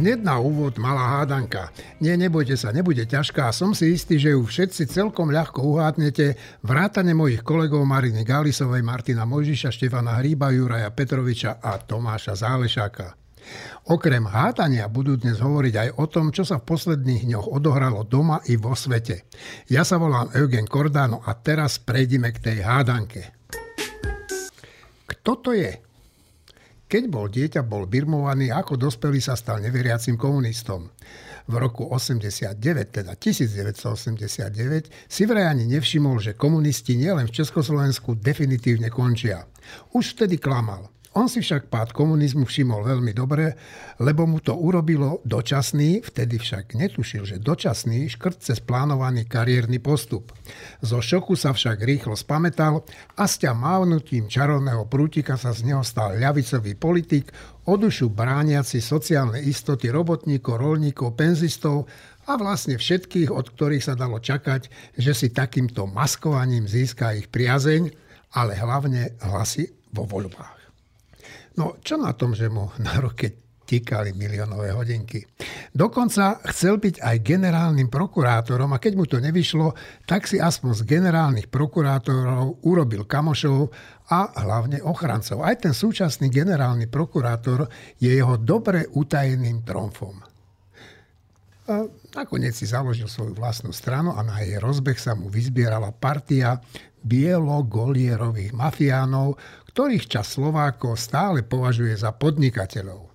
Hneď na úvod malá hádanka. Nie, nebojte sa, nebude ťažká. Som si istý, že ju všetci celkom ľahko uhádnete. Vrátane mojich kolegov Mariny Gálisovej, Martina Mojžiša, Štefana Hríba, Juraja Petroviča a Tomáša Zálešáka. Okrem hádania budú dnes hovoriť aj o tom, čo sa v posledných dňoch odohralo doma i vo svete. Ja sa volám Eugen Kordáno a teraz prejdime k tej hádanke. Kto to je? Keď bol dieťa, bol birmovaný, ako dospelý sa stal neveriacim komunistom. V roku 89, teda 1989, si vraj ani nevšimol, že komunisti nielen v Československu definitívne končia. Už vtedy klamal. On si však pád komunizmu všimol veľmi dobre, lebo mu to urobilo dočasný, vtedy však netušil, že dočasný škrt cez plánovaný kariérny postup. Zo šoku sa však rýchlo spametal a s ťa mávnutím čarovného prútika sa z neho stal ľavicový politik, o dušu brániaci sociálne istoty robotníkov, rolníkov, penzistov a vlastne všetkých, od ktorých sa dalo čakať, že si takýmto maskovaním získa ich priazeň, ale hlavne hlasy vo voľbách. No čo na tom, že mu na ruke tikali miliónové hodinky. Dokonca chcel byť aj generálnym prokurátorom a keď mu to nevyšlo, tak si aspoň z generálnych prokurátorov urobil kamošov a hlavne ochrancov. Aj ten súčasný generálny prokurátor je jeho dobre utajeným tromfom. A nakoniec si založil svoju vlastnú stranu a na jej rozbeh sa mu vyzbierala partia bielogolierových mafiánov, ktorých čas Slovákov stále považuje za podnikateľov.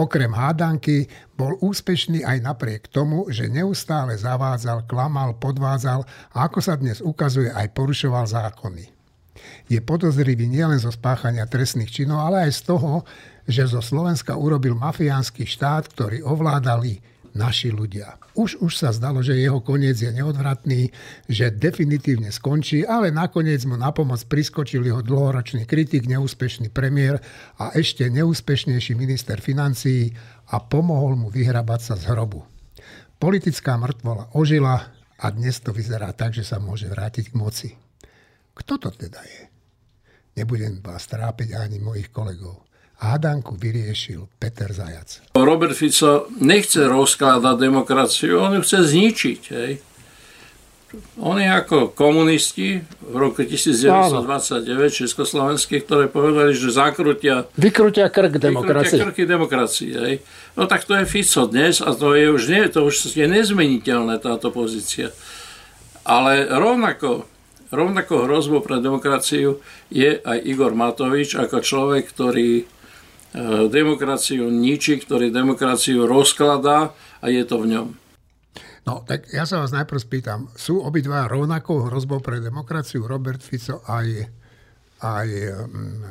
Okrem hádanky bol úspešný aj napriek tomu, že neustále zavádzal, klamal, podvádzal a ako sa dnes ukazuje aj porušoval zákony. Je podozrivý nielen zo spáchania trestných činov, ale aj z toho, že zo Slovenska urobil mafiánsky štát, ktorý ovládali naši ľudia. Už, už sa zdalo, že jeho koniec je neodvratný, že definitívne skončí, ale nakoniec mu na pomoc priskočil jeho dlhoročný kritik, neúspešný premiér a ešte neúspešnejší minister financií a pomohol mu vyhrabať sa z hrobu. Politická mŕtvola ožila a dnes to vyzerá tak, že sa môže vrátiť k moci. Kto to teda je? Nebudem vás trápiť ani mojich kolegov hádanku vyriešil Peter Zajac. Robert Fico nechce rozkladať demokraciu, on ju chce zničiť. Hej. Oni ako komunisti v roku 1929 československí, ktoré povedali, že zakrutia... Vykrutia krk demokracii. Vykrutia krky demokracii. Hej. No tak to je Fico dnes a to je už nie, to už je nezmeniteľné táto pozícia. Ale rovnako, rovnako hrozbou pre demokraciu je aj Igor Matovič ako človek, ktorý demokraciu ničí, ktorý demokraciu rozkladá a je to v ňom. No, tak ja sa vás najprv spýtam, sú obidva rovnakou hrozbou pre demokraciu Robert Fico aj, aj, mm,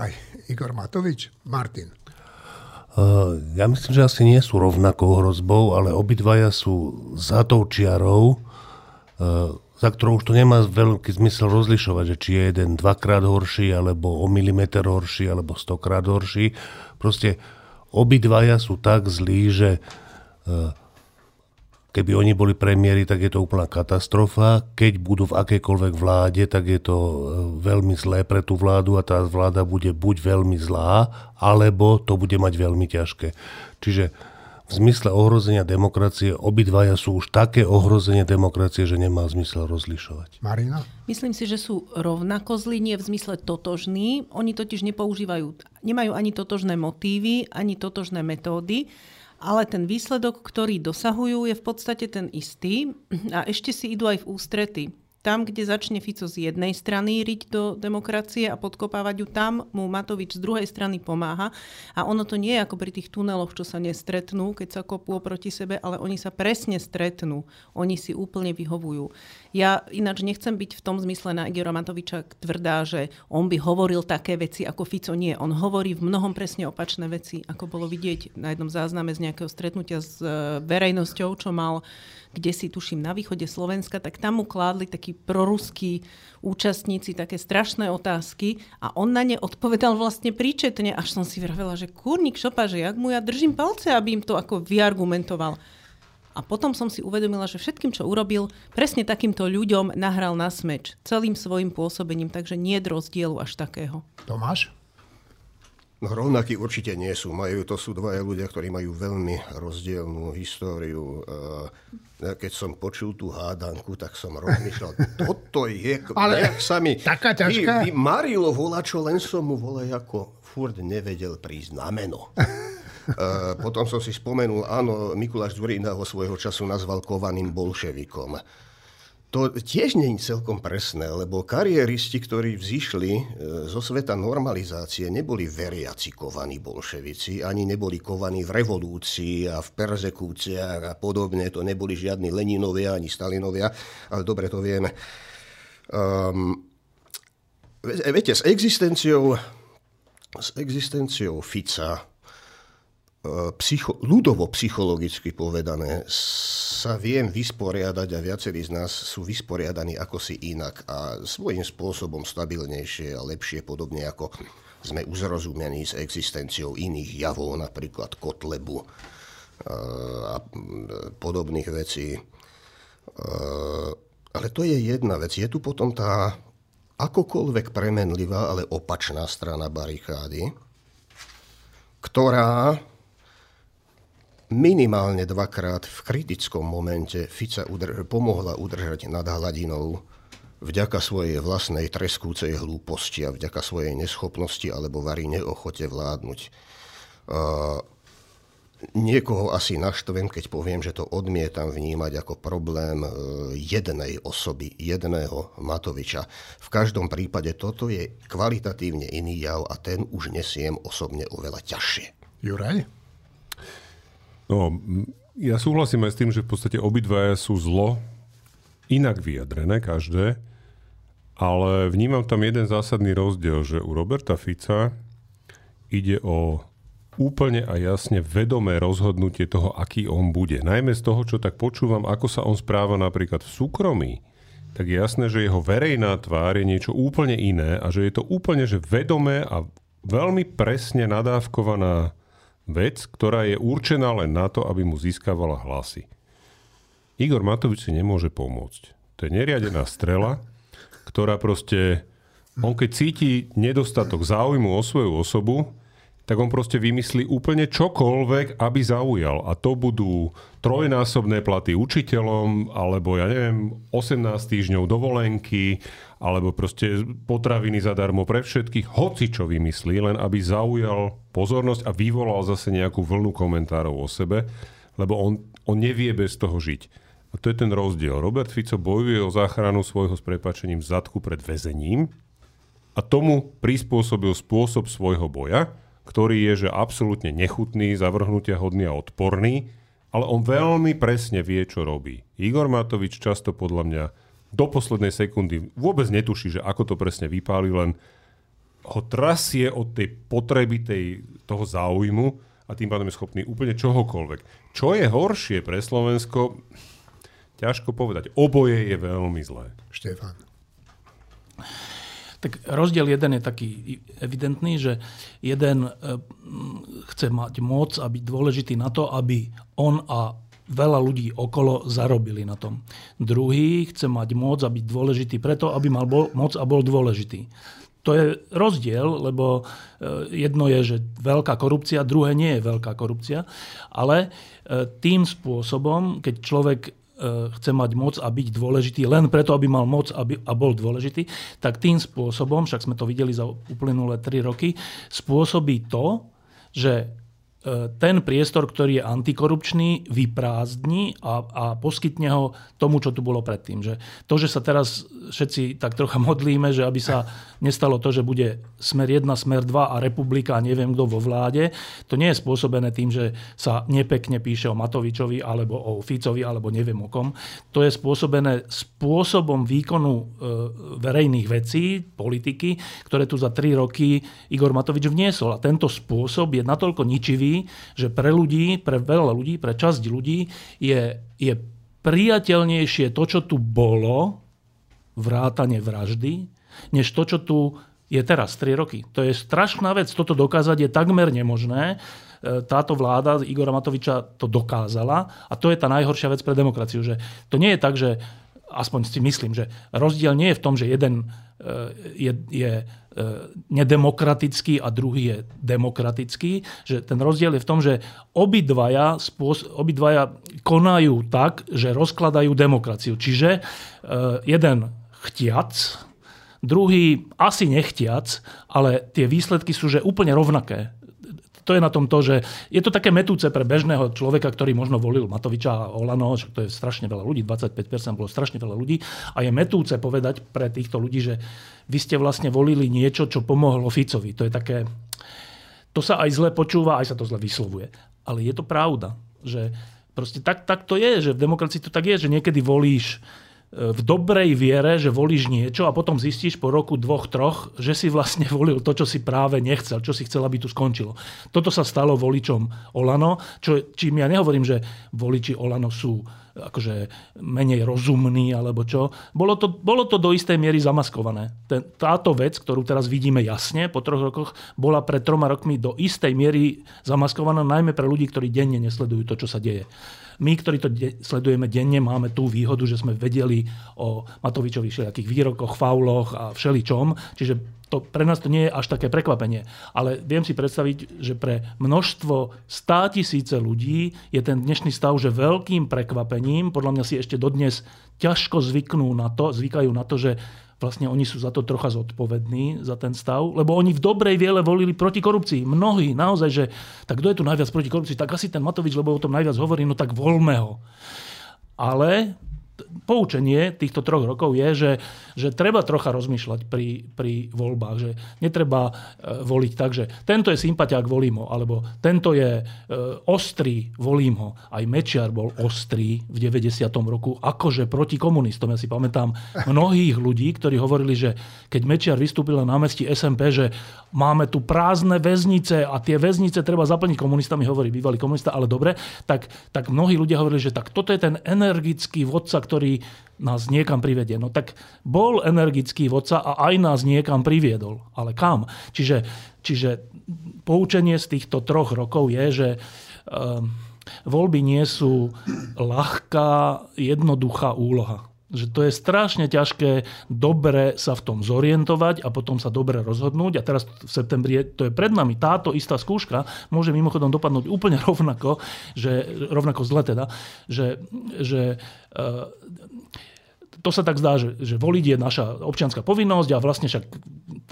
aj Igor Matovič? Martin. Uh, ja myslím, že asi nie sú rovnakou hrozbou, ale obidvaja sú za tou čiarou, uh, za ktorou už to nemá veľký zmysel rozlišovať, že či je jeden dvakrát horší, alebo o milimeter horší, alebo stokrát horší. Proste obidvaja sú tak zlí, že e, keby oni boli premiéry, tak je to úplná katastrofa. Keď budú v akejkoľvek vláde, tak je to e, veľmi zlé pre tú vládu a tá vláda bude buď veľmi zlá, alebo to bude mať veľmi ťažké. Čiže v zmysle ohrozenia demokracie obidvaja sú už také ohrozenie demokracie, že nemá zmysel rozlišovať. Marina? Myslím si, že sú rovnako zlí, nie v zmysle totožní. Oni totiž nepoužívajú, nemajú ani totožné motívy, ani totožné metódy, ale ten výsledok, ktorý dosahujú, je v podstate ten istý a ešte si idú aj v ústrety tam, kde začne Fico z jednej strany riť do demokracie a podkopávať ju, tam mu Matovič z druhej strany pomáha. A ono to nie je ako pri tých tuneloch, čo sa nestretnú, keď sa kopú proti sebe, ale oni sa presne stretnú. Oni si úplne vyhovujú. Ja ináč nechcem byť v tom zmysle na Igora Matoviča tvrdá, že on by hovoril také veci ako Fico. Nie, on hovorí v mnohom presne opačné veci, ako bolo vidieť na jednom zázname z nejakého stretnutia s e, verejnosťou, čo mal kde si tuším na východe Slovenska, tak tam mu kládli takí proruskí účastníci také strašné otázky a on na ne odpovedal vlastne príčetne, až som si vravela, že kurník šopa, že jak mu ja držím palce, aby im to ako vyargumentoval. A potom som si uvedomila, že všetkým, čo urobil, presne takýmto ľuďom nahral na smeč. Celým svojim pôsobením, takže nie je rozdielu až takého. Tomáš? No rovnakí určite nie sú. Majú, to sú dvaja ľudia, ktorí majú veľmi rozdielnú históriu. E, keď som počul tú hádanku, tak som rozmýšľal, toto je... Ale jak sa mi, taká ťažká? Vy, vy Marilo volá, čo len som mu volá, ako furt nevedel prísť na meno. Uh, potom som si spomenul, áno, Mikuláš Dvorina ho svojho času nazval kovaným bolševikom. To tiež nie je celkom presné, lebo kariéristi, ktorí vzýšli e, zo sveta normalizácie, neboli veriaci kovaní bolševici, ani neboli kovaní v revolúcii a v perzekúciách a podobne. To neboli žiadni Leninovia ani Stalinovia, ale dobre to vieme. Um, viete, s existenciou, s existenciou Fica psycho, ľudovo psychologicky povedané sa viem vysporiadať a viacerí z nás sú vysporiadaní ako si inak a svojím spôsobom stabilnejšie a lepšie, podobne ako sme uzrozumení s existenciou iných javov, napríklad kotlebu a podobných vecí. Ale to je jedna vec. Je tu potom tá akokoľvek premenlivá, ale opačná strana barikády, ktorá minimálne dvakrát v kritickom momente Fica udr- pomohla udržať nad hladinou vďaka svojej vlastnej treskúcej hlúposti a vďaka svojej neschopnosti alebo varí neochote vládnuť. Uh, niekoho asi naštvem, keď poviem, že to odmietam vnímať ako problém e, jednej osoby, jedného Matoviča. V každom prípade toto je kvalitatívne iný jav a ten už nesiem osobne oveľa ťažšie. Juraj? No, ja súhlasím aj s tým, že v podstate obidvaja sú zlo, inak vyjadrené každé, ale vnímam tam jeden zásadný rozdiel, že u Roberta Fica ide o úplne a jasne vedomé rozhodnutie toho, aký on bude. Najmä z toho, čo tak počúvam, ako sa on správa napríklad v súkromí, tak je jasné, že jeho verejná tvár je niečo úplne iné a že je to úplne že vedomé a veľmi presne nadávkovaná vec, ktorá je určená len na to, aby mu získavala hlasy. Igor Matovič si nemôže pomôcť. To je neriadená strela, ktorá proste... On keď cíti nedostatok záujmu o svoju osobu, tak on proste vymyslí úplne čokoľvek, aby zaujal. A to budú trojnásobné platy učiteľom, alebo ja neviem, 18 týždňov dovolenky, alebo proste potraviny zadarmo pre všetkých, hoci čo vymyslí, len aby zaujal pozornosť a vyvolal zase nejakú vlnu komentárov o sebe, lebo on, on nevie bez toho žiť. A to je ten rozdiel. Robert Fico bojuje o záchranu svojho s prepačením zadku pred väzením a tomu prispôsobil spôsob svojho boja, ktorý je že absolútne nechutný, zavrhnutia hodný a odporný, ale on veľmi presne vie, čo robí. Igor Matovič často podľa mňa do poslednej sekundy vôbec netuší, že ako to presne vypáli, len ho trasie od tej potreby tej, toho záujmu a tým pádom je schopný úplne čohokoľvek. Čo je horšie pre Slovensko, ťažko povedať. Oboje je veľmi zlé. Štefan. Tak rozdiel jeden je taký evidentný, že jeden e, chce mať moc a byť dôležitý na to, aby on a veľa ľudí okolo zarobili na tom. Druhý chce mať moc a byť dôležitý preto, aby mal bol, moc a bol dôležitý. To je rozdiel, lebo e, jedno je, že veľká korupcia, druhé nie je veľká korupcia, ale e, tým spôsobom, keď človek chce mať moc a byť dôležitý len preto, aby mal moc a bol dôležitý, tak tým spôsobom, však sme to videli za uplynulé tri roky, spôsobí to, že E, ten priestor, ktorý je antikorupčný, vyprázdni a, a poskytne ho tomu, čo tu bolo predtým. Že to, že sa teraz všetci tak trocha modlíme, že aby sa nestalo to, že bude smer 1, smer 2 a republika a neviem kto vo vláde, to nie je spôsobené tým, že sa nepekne píše o Matovičovi alebo o Ficovi alebo neviem o kom. To je spôsobené spôsobom výkonu e, verejných vecí, politiky, ktoré tu za tri roky Igor Matovič vniesol. A tento spôsob je natoľko ničivý, že pre ľudí, pre veľa ľudí, pre časť ľudí je, je priateľnejšie to, čo tu bolo, vrátane vraždy, než to, čo tu je teraz, 3 roky. To je strašná vec. Toto dokázať je takmer nemožné. E, táto vláda Igora Matoviča to dokázala a to je tá najhoršia vec pre demokraciu. Že to nie je tak, že aspoň si myslím, že rozdiel nie je v tom, že jeden je, je nedemokratický a druhý je demokratický. Že ten rozdiel je v tom, že obidvaja, obidvaja konajú tak, že rozkladajú demokraciu. Čiže jeden chtiac, druhý asi nechtiac, ale tie výsledky sú že úplne rovnaké to je na tom to, že je to také metúce pre bežného človeka, ktorý možno volil Matoviča a Olano, že to je strašne veľa ľudí, 25% bolo strašne veľa ľudí a je metúce povedať pre týchto ľudí, že vy ste vlastne volili niečo, čo pomohlo Ficovi. To je také, to sa aj zle počúva, aj sa to zle vyslovuje. Ale je to pravda, že proste tak, tak to je, že v demokracii to tak je, že niekedy volíš v dobrej viere, že volíš niečo a potom zistíš po roku, dvoch, troch, že si vlastne volil to, čo si práve nechcel, čo si chcel, aby tu skončilo. Toto sa stalo voličom Olano, čo, čím ja nehovorím, že voliči Olano sú akože menej rozumní alebo čo. Bolo to, bolo to do istej miery zamaskované. Ten, táto vec, ktorú teraz vidíme jasne po troch rokoch, bola pred troma rokmi do istej miery zamaskovaná, najmä pre ľudí, ktorí denne nesledujú to, čo sa deje. My, ktorí to de- sledujeme denne, máme tú výhodu, že sme vedeli o Matovičových všelijakých výrokoch, fauloch a všeličom. Čiže to, pre nás to nie je až také prekvapenie. Ale viem si predstaviť, že pre množstvo stá tisíce ľudí je ten dnešný stav že veľkým prekvapením. Podľa mňa si ešte dodnes ťažko zvyknú na to, zvykajú na to, že vlastne oni sú za to trocha zodpovední, za ten stav, lebo oni v dobrej viele volili proti korupcii. Mnohí naozaj, že tak kto je tu najviac proti korupcii, tak asi ten Matovič, lebo o tom najviac hovorí, no tak volme ho. Ale poučenie týchto troch rokov je, že, že treba trocha rozmýšľať pri, pri voľbách, že netreba e, voliť tak, že tento je sympatiák, volím ho, alebo tento je e, ostrý, volím ho. Aj Mečiar bol ostrý v 90. roku, akože proti komunistom. Ja si pamätám mnohých ľudí, ktorí hovorili, že keď Mečiar vystúpil na námestí SMP, že máme tu prázdne väznice a tie väznice treba zaplniť komunistami, hovorí bývalý komunista, ale dobre, tak, tak mnohí ľudia hovorili, že tak toto je ten energický vodca, ktorý nás niekam privedie. No tak bol energický vodca a aj nás niekam priviedol. Ale kam? Čiže, čiže poučenie z týchto troch rokov je, že um, voľby nie sú ľahká, jednoduchá úloha. Že to je strašne ťažké dobre sa v tom zorientovať a potom sa dobre rozhodnúť. A teraz v septembri, to je pred nami, táto istá skúška môže mimochodom dopadnúť úplne rovnako, že, rovnako zle teda, že, že uh, to sa tak zdá, že, že voliť je naša občianská povinnosť a vlastne však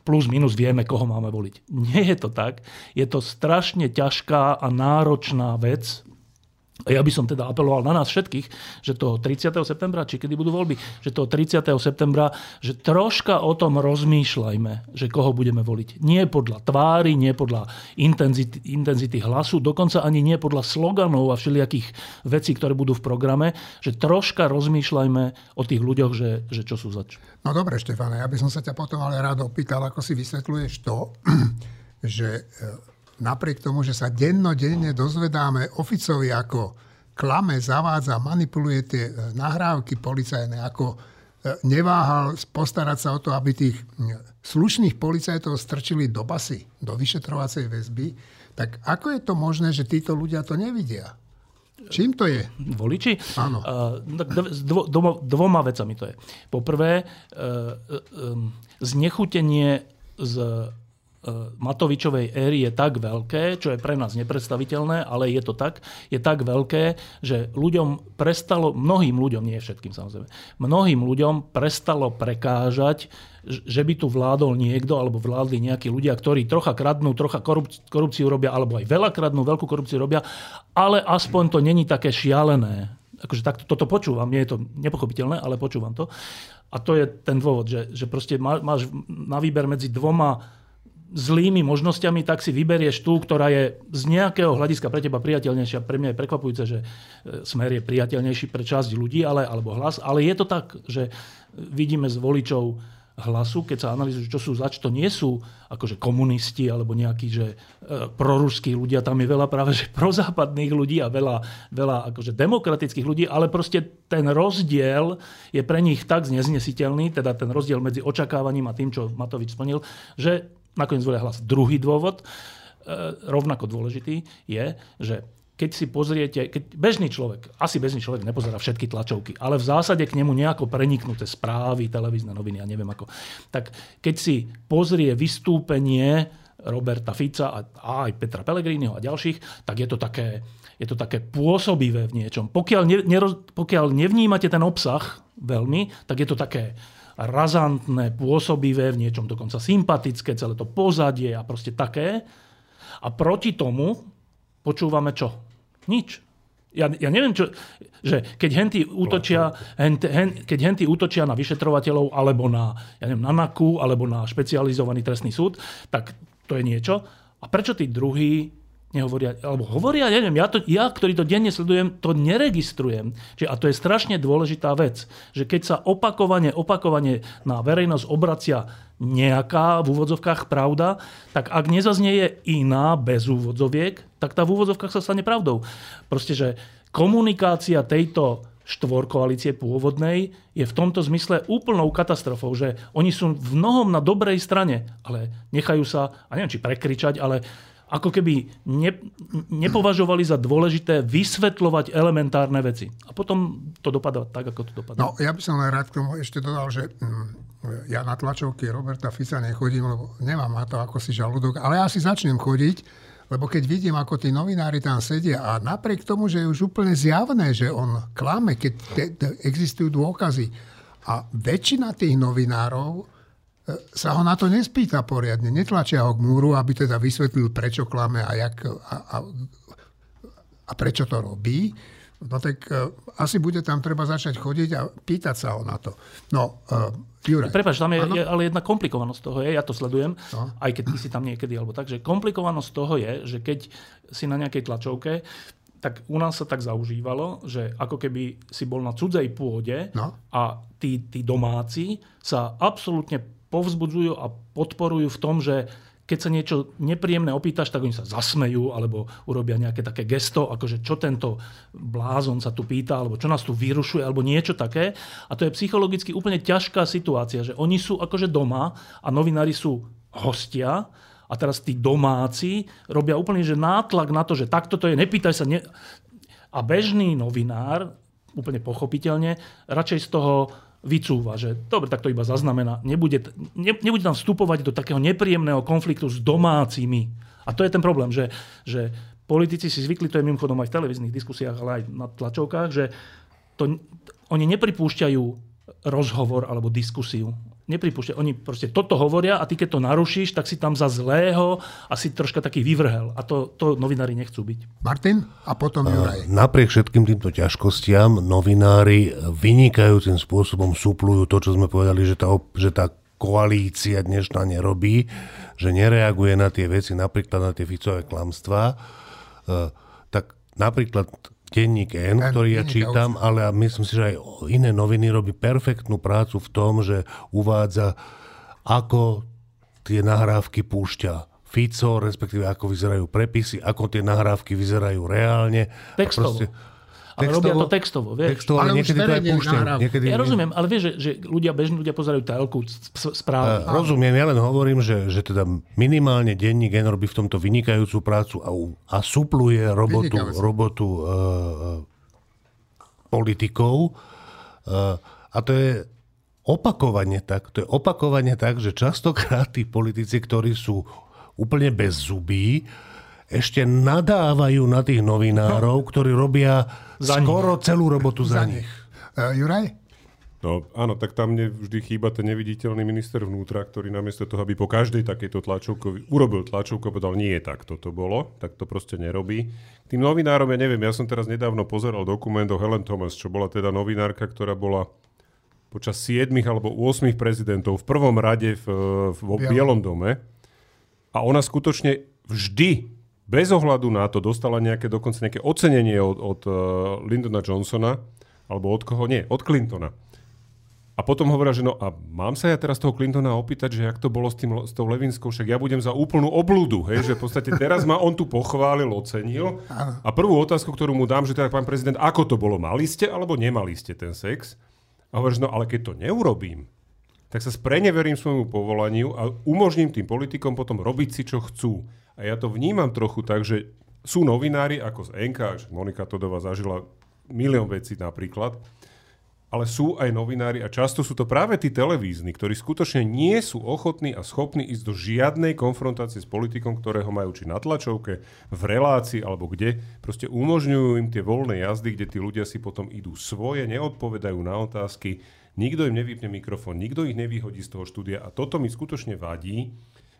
plus minus vieme, koho máme voliť. Nie je to tak. Je to strašne ťažká a náročná vec ja by som teda apeloval na nás všetkých, že toho 30. septembra, či kedy budú voľby, že toho 30. septembra, že troška o tom rozmýšľajme, že koho budeme voliť. Nie podľa tvári, nie podľa intenzity, intenzity hlasu, dokonca ani nie podľa sloganov a všelijakých vecí, ktoré budú v programe, že troška rozmýšľajme o tých ľuďoch, že, že čo sú zač. No dobre, Štefane, ja by som sa ťa potom ale rád opýtal, ako si vysvetľuješ to, že napriek tomu, že sa dennodenne dozvedáme oficovi, ako klame, zavádza, manipuluje tie e, nahrávky policajné, ako e, neváhal postarať sa o to, aby tých slušných policajtov strčili do basy, do vyšetrovacej väzby, tak ako je to možné, že títo ľudia to nevidia? Čím to je? Voliči? Áno. Uh, dvo, dvo, dvoma vecami to je. Poprvé, uh, um, znechutenie z Matovičovej éry je tak veľké, čo je pre nás nepredstaviteľné, ale je to tak, je tak veľké, že ľuďom prestalo, mnohým ľuďom, nie všetkým samozrejme, mnohým ľuďom prestalo prekážať, že by tu vládol niekto, alebo vládli nejakí ľudia, ktorí trocha kradnú, trocha korupciu robia, alebo aj veľa kradnú, veľkú korupciu robia, ale aspoň to není také šialené. Akože takto, toto počúvam, nie je to nepochopiteľné, ale počúvam to. A to je ten dôvod, že, že proste máš na výber medzi dvoma zlými možnosťami, tak si vyberieš tú, ktorá je z nejakého hľadiska pre teba priateľnejšia. Pre mňa je prekvapujúce, že e, smer je priateľnejší pre časť ľudí, ale, alebo hlas. Ale je to tak, že vidíme z voličov hlasu, keď sa analýzujú, čo sú zač, to nie sú akože komunisti alebo nejakí, že e, proruskí ľudia, tam je veľa práve že prozápadných ľudí a veľa, veľa akože demokratických ľudí, ale proste ten rozdiel je pre nich tak znesnesiteľný, teda ten rozdiel medzi očakávaním a tým, čo Matovič splnil, že nakoniec volia hlas. Druhý dôvod, e, rovnako dôležitý, je, že keď si pozriete, keď bežný človek, asi bežný človek nepozerá všetky tlačovky, ale v zásade k nemu nejako preniknuté správy, televízne noviny, ja neviem ako. Tak keď si pozrie vystúpenie Roberta Fica a, a aj Petra Pellegriniho a ďalších, tak je to také, je to také pôsobivé v niečom. Pokiaľ, ne, neroz, pokiaľ nevnímate ten obsah veľmi, tak je to také razantné, pôsobivé, v niečom dokonca sympatické, celé to pozadie a proste také. A proti tomu počúvame čo? Nič. Ja, ja neviem, čo, že keď henty útočia, hen, hen, keď henty útočia na vyšetrovateľov alebo na, ja neviem, na NAKU alebo na špecializovaný trestný súd, tak to je niečo. A prečo tí druhí nehovoria, alebo hovoria, neviem, ja, to, ja, ktorý to denne sledujem, to neregistrujem. Čiže, a to je strašne dôležitá vec, že keď sa opakovane, opakovane na verejnosť obracia nejaká v úvodzovkách pravda, tak ak nezaznie iná bez úvodzoviek, tak tá v úvodzovkách sa stane pravdou. Proste, že komunikácia tejto štvorkoalície pôvodnej je v tomto zmysle úplnou katastrofou, že oni sú v mnohom na dobrej strane, ale nechajú sa, a neviem či prekričať, ale ako keby ne, nepovažovali za dôležité vysvetľovať elementárne veci. A potom to dopadá tak, ako to dopadá. No, ja by som rád k tomu ešte dodal, že mm, ja na tlačovky Roberta Fica nechodím, lebo nemám na to ako si žalúdok, ale ja si začnem chodiť, lebo keď vidím, ako tí novinári tam sedia a napriek tomu, že je už úplne zjavné, že on klame, keď te, te, existujú dôkazy a väčšina tých novinárov sa ho na to nespýta poriadne. Netlačia ho k múru, aby teda vysvetlil, prečo klame a, jak, a, a, a prečo to robí. No tak uh, asi bude tam treba začať chodiť a pýtať sa ho na to. No, uh, Juraj. Prepač, tam je, je ale jedna komplikovanosť toho je, ja to sledujem, no. aj keď ty si tam niekedy, alebo tak, že komplikovanosť toho je, že keď si na nejakej tlačovke, tak u nás sa tak zaužívalo, že ako keby si bol na cudzej pôde no. a tí, tí domáci sa absolútne povzbudzujú a podporujú v tom, že keď sa niečo nepríjemné opýtaš, tak oni sa zasmejú alebo urobia nejaké také gesto, akože čo tento blázon sa tu pýta, alebo čo nás tu vyrušuje, alebo niečo také. A to je psychologicky úplne ťažká situácia, že oni sú akože doma a novinári sú hostia a teraz tí domáci robia úplne že nátlak na to, že takto to je, nepýtaj sa. Ne... A bežný novinár, úplne pochopiteľne, radšej z toho vycúva, že dobre, tak to iba zaznamená. Nebude, ne, nebude tam vstupovať do takého nepríjemného konfliktu s domácimi. A to je ten problém, že, že politici si zvykli, to je mimochodom aj v televíznych diskusiách, ale aj na tlačovkách, že to, oni nepripúšťajú rozhovor alebo diskusiu nepripúšťajú. Oni proste toto hovoria a ty keď to narušíš, tak si tam za zlého a si troška taký vyvrhel. A to, to novinári nechcú byť. Martin a potom Juraj. Napriek všetkým týmto ťažkostiam novinári vynikajúcim spôsobom suplujú to, čo sme povedali, že tá, že tá koalícia dnešná nerobí, že nereaguje na tie veci, napríklad na tie Ficové klamstvá. E, tak napríklad denník N, ktorý ja čítam, ale myslím si, že aj iné noviny robí perfektnú prácu v tom, že uvádza, ako tie nahrávky púšťa Fico, respektíve ako vyzerajú prepisy, ako tie nahrávky vyzerajú reálne. Textovo. Proste, ale textovo, robia to textovo, vieš. Textovo, ale niekedy to aj púšťajú. Niekedy... Ja rozumiem, ale vieš, že, že ľudia, bežní ľudia pozerajú telku, správy. Uh, rozumiem, ja len hovorím, že, že teda minimálne denní gen robí v tomto vynikajúcu prácu a, a supluje robotu, robotu uh, politikov. Uh, a to je opakovane tak. To je opakovane tak, že častokrát tí politici, ktorí sú úplne bez zubí, ešte nadávajú na tých novinárov, no. ktorí robia za skoro nich. celú robotu za, za nich. nich. Uh, Juraj? No áno, tak tam mne vždy chýba ten neviditeľný minister vnútra, ktorý namiesto toho, aby po každej takejto tlačovke urobil tlačovku a povedal, nie, tak toto bolo, tak to proste nerobí. Tým novinárom, ja neviem, ja som teraz nedávno pozeral dokument o Helen Thomas, čo bola teda novinárka, ktorá bola počas 7 alebo 8 prezidentov v prvom rade v, v, v Bielom dome. A ona skutočne vždy bez ohľadu na to dostala nejaké, dokonca nejaké ocenenie od, od uh, Lyndona Johnsona, alebo od koho? Nie, od Clintona. A potom hovoria, že no a mám sa ja teraz toho Clintona opýtať, že jak to bolo s, tým, s tou Levinskou, však ja budem za úplnú obludu, hej, že v podstate teraz ma on tu pochválil, ocenil. A prvú otázku, ktorú mu dám, že teda pán prezident, ako to bolo, mali ste alebo nemali ste ten sex? A hovoríš, no ale keď to neurobím, tak sa spreneverím svojmu povolaniu a umožním tým politikom potom robiť si, čo chcú. A ja to vnímam trochu tak, že sú novinári ako z NK, Monika Todová zažila milión vecí napríklad, ale sú aj novinári a často sú to práve tí televízni, ktorí skutočne nie sú ochotní a schopní ísť do žiadnej konfrontácie s politikom, ktorého majú či na tlačovke, v relácii alebo kde. Proste umožňujú im tie voľné jazdy, kde tí ľudia si potom idú svoje, neodpovedajú na otázky, nikto im nevypne mikrofón, nikto ich nevyhodí z toho štúdia a toto mi skutočne vadí.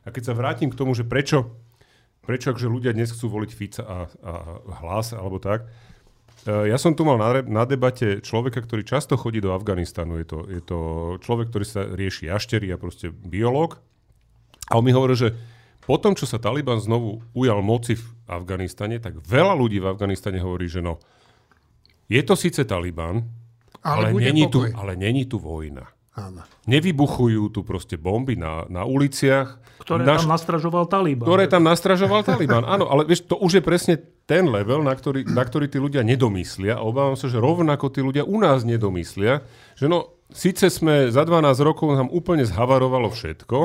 A keď sa vrátim k tomu, že prečo, prečo že ľudia dnes chcú voliť Fica a, a hlas alebo tak, Eh, ja som tu mal na, na debate človeka, ktorý často chodí do Afganistanu. Je to, je to človek, ktorý sa rieši jaštery a proste biológ. A on mi hovoril, že po tom, čo sa Taliban znovu ujal moci v Afganistane, tak veľa ľudí v Afganistane hovorí, že no, je to síce Taliban, ale, ale, není, tu, ale není tu vojna. Áno. Nevybuchujú tu proste bomby na, na uliciach. Ktoré Naš... tam nastražoval Taliban. Ktoré tam nastražoval Taliban, áno. Ale vieš, to už je presne ten level, na ktorý, na ktorý tí ľudia nedomyslia. A obávam sa, že rovnako tí ľudia u nás nedomyslia. Že no, síce sme za 12 rokov nám úplne zhavarovalo všetko,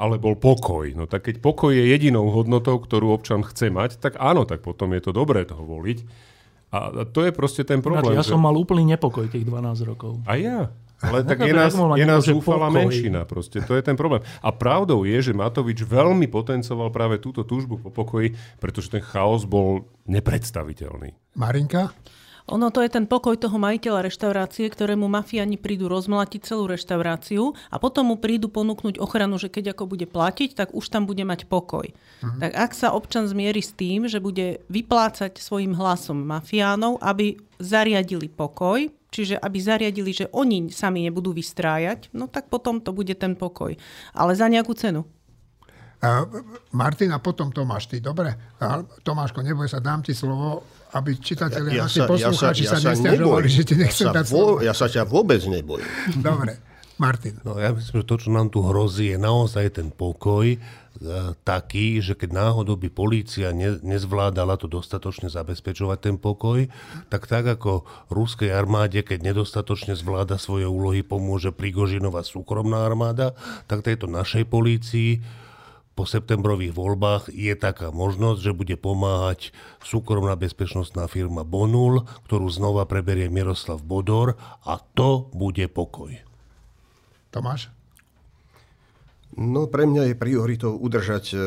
ale bol pokoj. No tak keď pokoj je jedinou hodnotou, ktorú občan chce mať, tak áno, tak potom je to dobré toho voliť. A to je proste ten problém. ja že... som mal úplný nepokoj tých 12 rokov. A ja. Ale tak je nás, je nás zúfalá menšina. Proste. To je ten problém. A pravdou je, že Matovič veľmi potencoval práve túto túžbu po pokoji, pretože ten chaos bol nepredstaviteľný. Marinka? Ono to je ten pokoj toho majiteľa reštaurácie, ktorému mafiani prídu rozmlatiť celú reštauráciu a potom mu prídu ponúknuť ochranu, že keď ako bude platiť, tak už tam bude mať pokoj. Uh-huh. Tak ak sa občan zmierí s tým, že bude vyplácať svojim hlasom mafiánov, aby zariadili pokoj, čiže aby zariadili, že oni sami nebudú vystrájať, no tak potom to bude ten pokoj. Ale za nejakú cenu. Uh, Martina, potom Tomáš, ty, dobre? Uh, Tomáško, neboj sa, dám ti slovo, aby čitatelia, ja, ja naši poslucháči ja sa, ja sa, ja sa že ti nechcem ja dať slovo. Ja sa ťa vôbec nebojím. Dobre. Martin. No, ja myslím, že to, čo nám tu hrozí, je naozaj ten pokoj, E, taký, že keď náhodou by polícia ne, nezvládala to dostatočne zabezpečovať ten pokoj, tak tak ako ruskej armáde, keď nedostatočne zvláda svoje úlohy, pomôže Prigožinová súkromná armáda, tak tejto našej polícii po septembrových voľbách je taká možnosť, že bude pomáhať súkromná bezpečnostná firma Bonul, ktorú znova preberie Miroslav Bodor a to bude pokoj. Tomáš? No pre mňa je prioritou udržať e,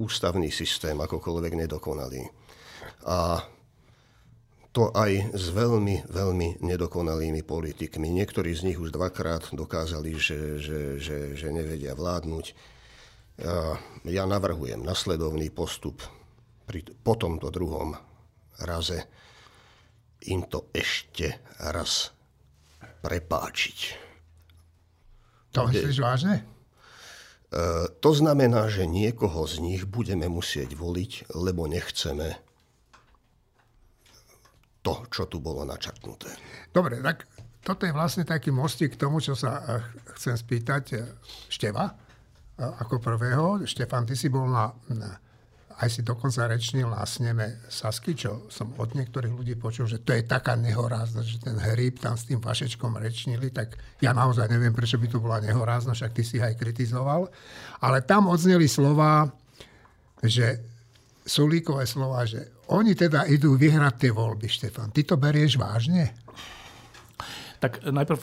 ústavný systém akokoľvek nedokonalý. A to aj s veľmi, veľmi nedokonalými politikmi. Niektorí z nich už dvakrát dokázali, že, že, že, že nevedia vládnuť. Ja, navrhujem nasledovný postup pri, po tomto druhom raze im to ešte raz prepáčiť. To myslíš vážne? E, to znamená, že niekoho z nich budeme musieť voliť, lebo nechceme to, čo tu bolo načrtnuté. Dobre, tak toto je vlastne taký mostík k tomu, čo sa e, chcem spýtať e, Števa ako prvého. Štefan, ty si bol na, na aj si dokonca rečnil na sneme Sasky, čo som od niektorých ľudí počul, že to je taká nehoráznosť, že ten hríb tam s tým vašečkom rečnili, tak ja naozaj neviem, prečo by tu bola nehoráznosť, však ty si aj kritizoval. Ale tam odzneli slova, že Sulíkové slova, že oni teda idú vyhrať tie voľby, Štefan. Ty to berieš vážne? Tak najprv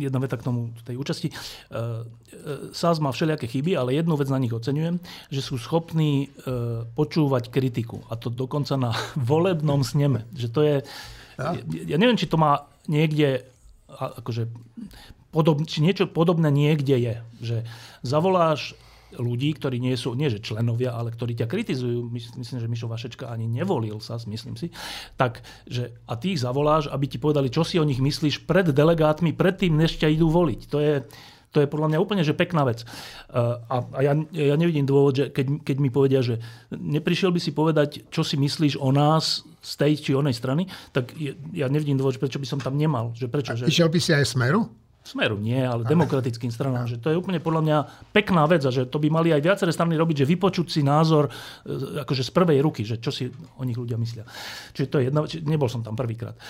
jedna veta k tomu tej účasti. E, e, SAS má všelijaké chyby, ale jednu vec na nich oceňujem, že sú schopní e, počúvať kritiku. A to dokonca na volebnom sneme. Že to je... Ja, ja neviem, či to má niekde akože podob, či niečo podobné niekde je. Že zavoláš ľudí, ktorí nie sú, nie že členovia, ale ktorí ťa kritizujú, myslím, že Mišo Vašečka ani nevolil sa, myslím si, tak, že a ty ich zavoláš, aby ti povedali, čo si o nich myslíš pred delegátmi, predtým, než ťa idú voliť. To je, to je podľa mňa úplne že pekná vec. A, a ja, ja nevidím dôvod, že keď, keď mi povedia, že neprišiel by si povedať, čo si myslíš o nás z tej či onej strany, tak ja nevidím dôvod, prečo by som tam nemal. Že prečo, že... Išiel by si aj Smeru? Smeru nie, ale demokratickým stranám. Že to je úplne podľa mňa pekná vec a že to by mali aj viaceré strany robiť, že vypočuť si názor e, akože z prvej ruky, že čo si o nich ľudia myslia. Čiže to je jedna, nebol som tam prvýkrát. E,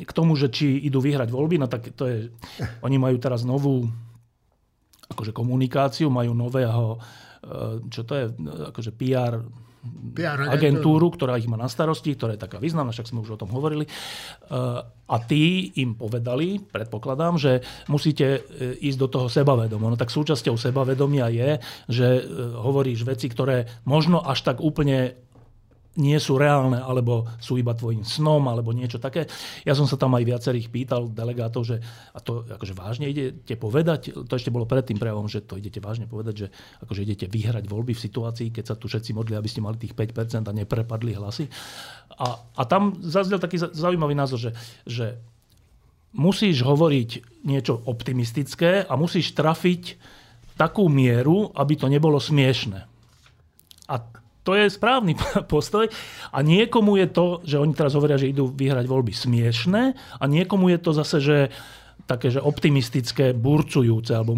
k tomu, že či idú vyhrať voľby, no tak to je, oni majú teraz novú akože komunikáciu, majú nového, e, čo to je, akože PR PR agentúru, ktorá ich má na starosti, ktorá je taká významná, však sme už o tom hovorili. E, a tí im povedali, predpokladám, že musíte e, ísť do toho sebavedomia. No tak súčasťou sebavedomia je, že e, hovoríš veci, ktoré možno až tak úplne nie sú reálne, alebo sú iba tvojim snom, alebo niečo také. Ja som sa tam aj viacerých pýtal, delegátov, že a to akože vážne idete povedať, to ešte bolo pred tým prejavom, že to idete vážne povedať, že akože idete vyhrať voľby v situácii, keď sa tu všetci modli, aby ste mali tých 5% a neprepadli hlasy. A, a tam zaznel taký zaujímavý názor, že, že musíš hovoriť niečo optimistické a musíš trafiť takú mieru, aby to nebolo smiešne. A to je správny postoj. A niekomu je to, že oni teraz hovoria, že idú vyhrať voľby smiešné a niekomu je to zase, že také, že optimistické, burcujúce alebo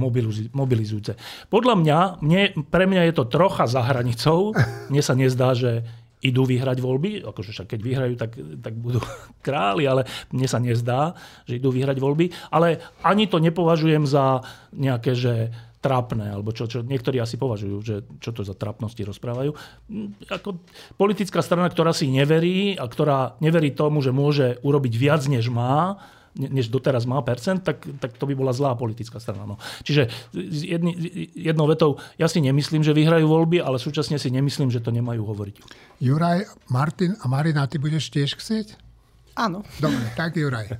mobilizujúce. Podľa mňa, mne, pre mňa je to trocha za hranicou. Mne sa nezdá, že idú vyhrať voľby, akože však keď vyhrajú, tak, tak budú králi, ale mne sa nezdá, že idú vyhrať voľby. Ale ani to nepovažujem za nejaké, že trápne, alebo čo, čo niektorí asi považujú, že čo to za trapnosti rozprávajú. Mm, ako politická strana, ktorá si neverí a ktorá neverí tomu, že môže urobiť viac, než má, než doteraz má percent, tak, tak to by bola zlá politická strana. No. Čiže jedni, jednou vetou, ja si nemyslím, že vyhrajú voľby, ale súčasne si nemyslím, že to nemajú hovoriť. Juraj, Martin a Marina, ty budeš tiež chcieť? Áno. Dobre, tak Juraj.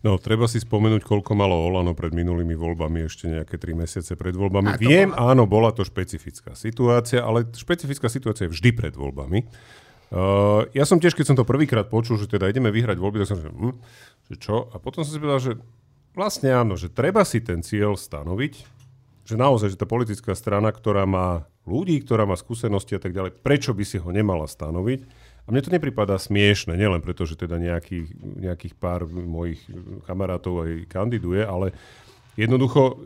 No, treba si spomenúť, koľko malo Olano pred minulými voľbami, ešte nejaké tri mesiace pred voľbami. Viem, bola... áno, bola to špecifická situácia, ale špecifická situácia je vždy pred voľbami. Uh, ja som tiež, keď som to prvýkrát počul, že teda ideme vyhrať voľby, tak som že, hm, že čo? A potom som si povedal, že vlastne áno, že treba si ten cieľ stanoviť, že naozaj, že tá politická strana, ktorá má ľudí, ktorá má skúsenosti a tak ďalej, prečo by si ho nemala stanoviť? A mne to nepripadá smiešne, nielen preto, že teda nejaký, nejakých pár mojich kamarátov aj kandiduje, ale jednoducho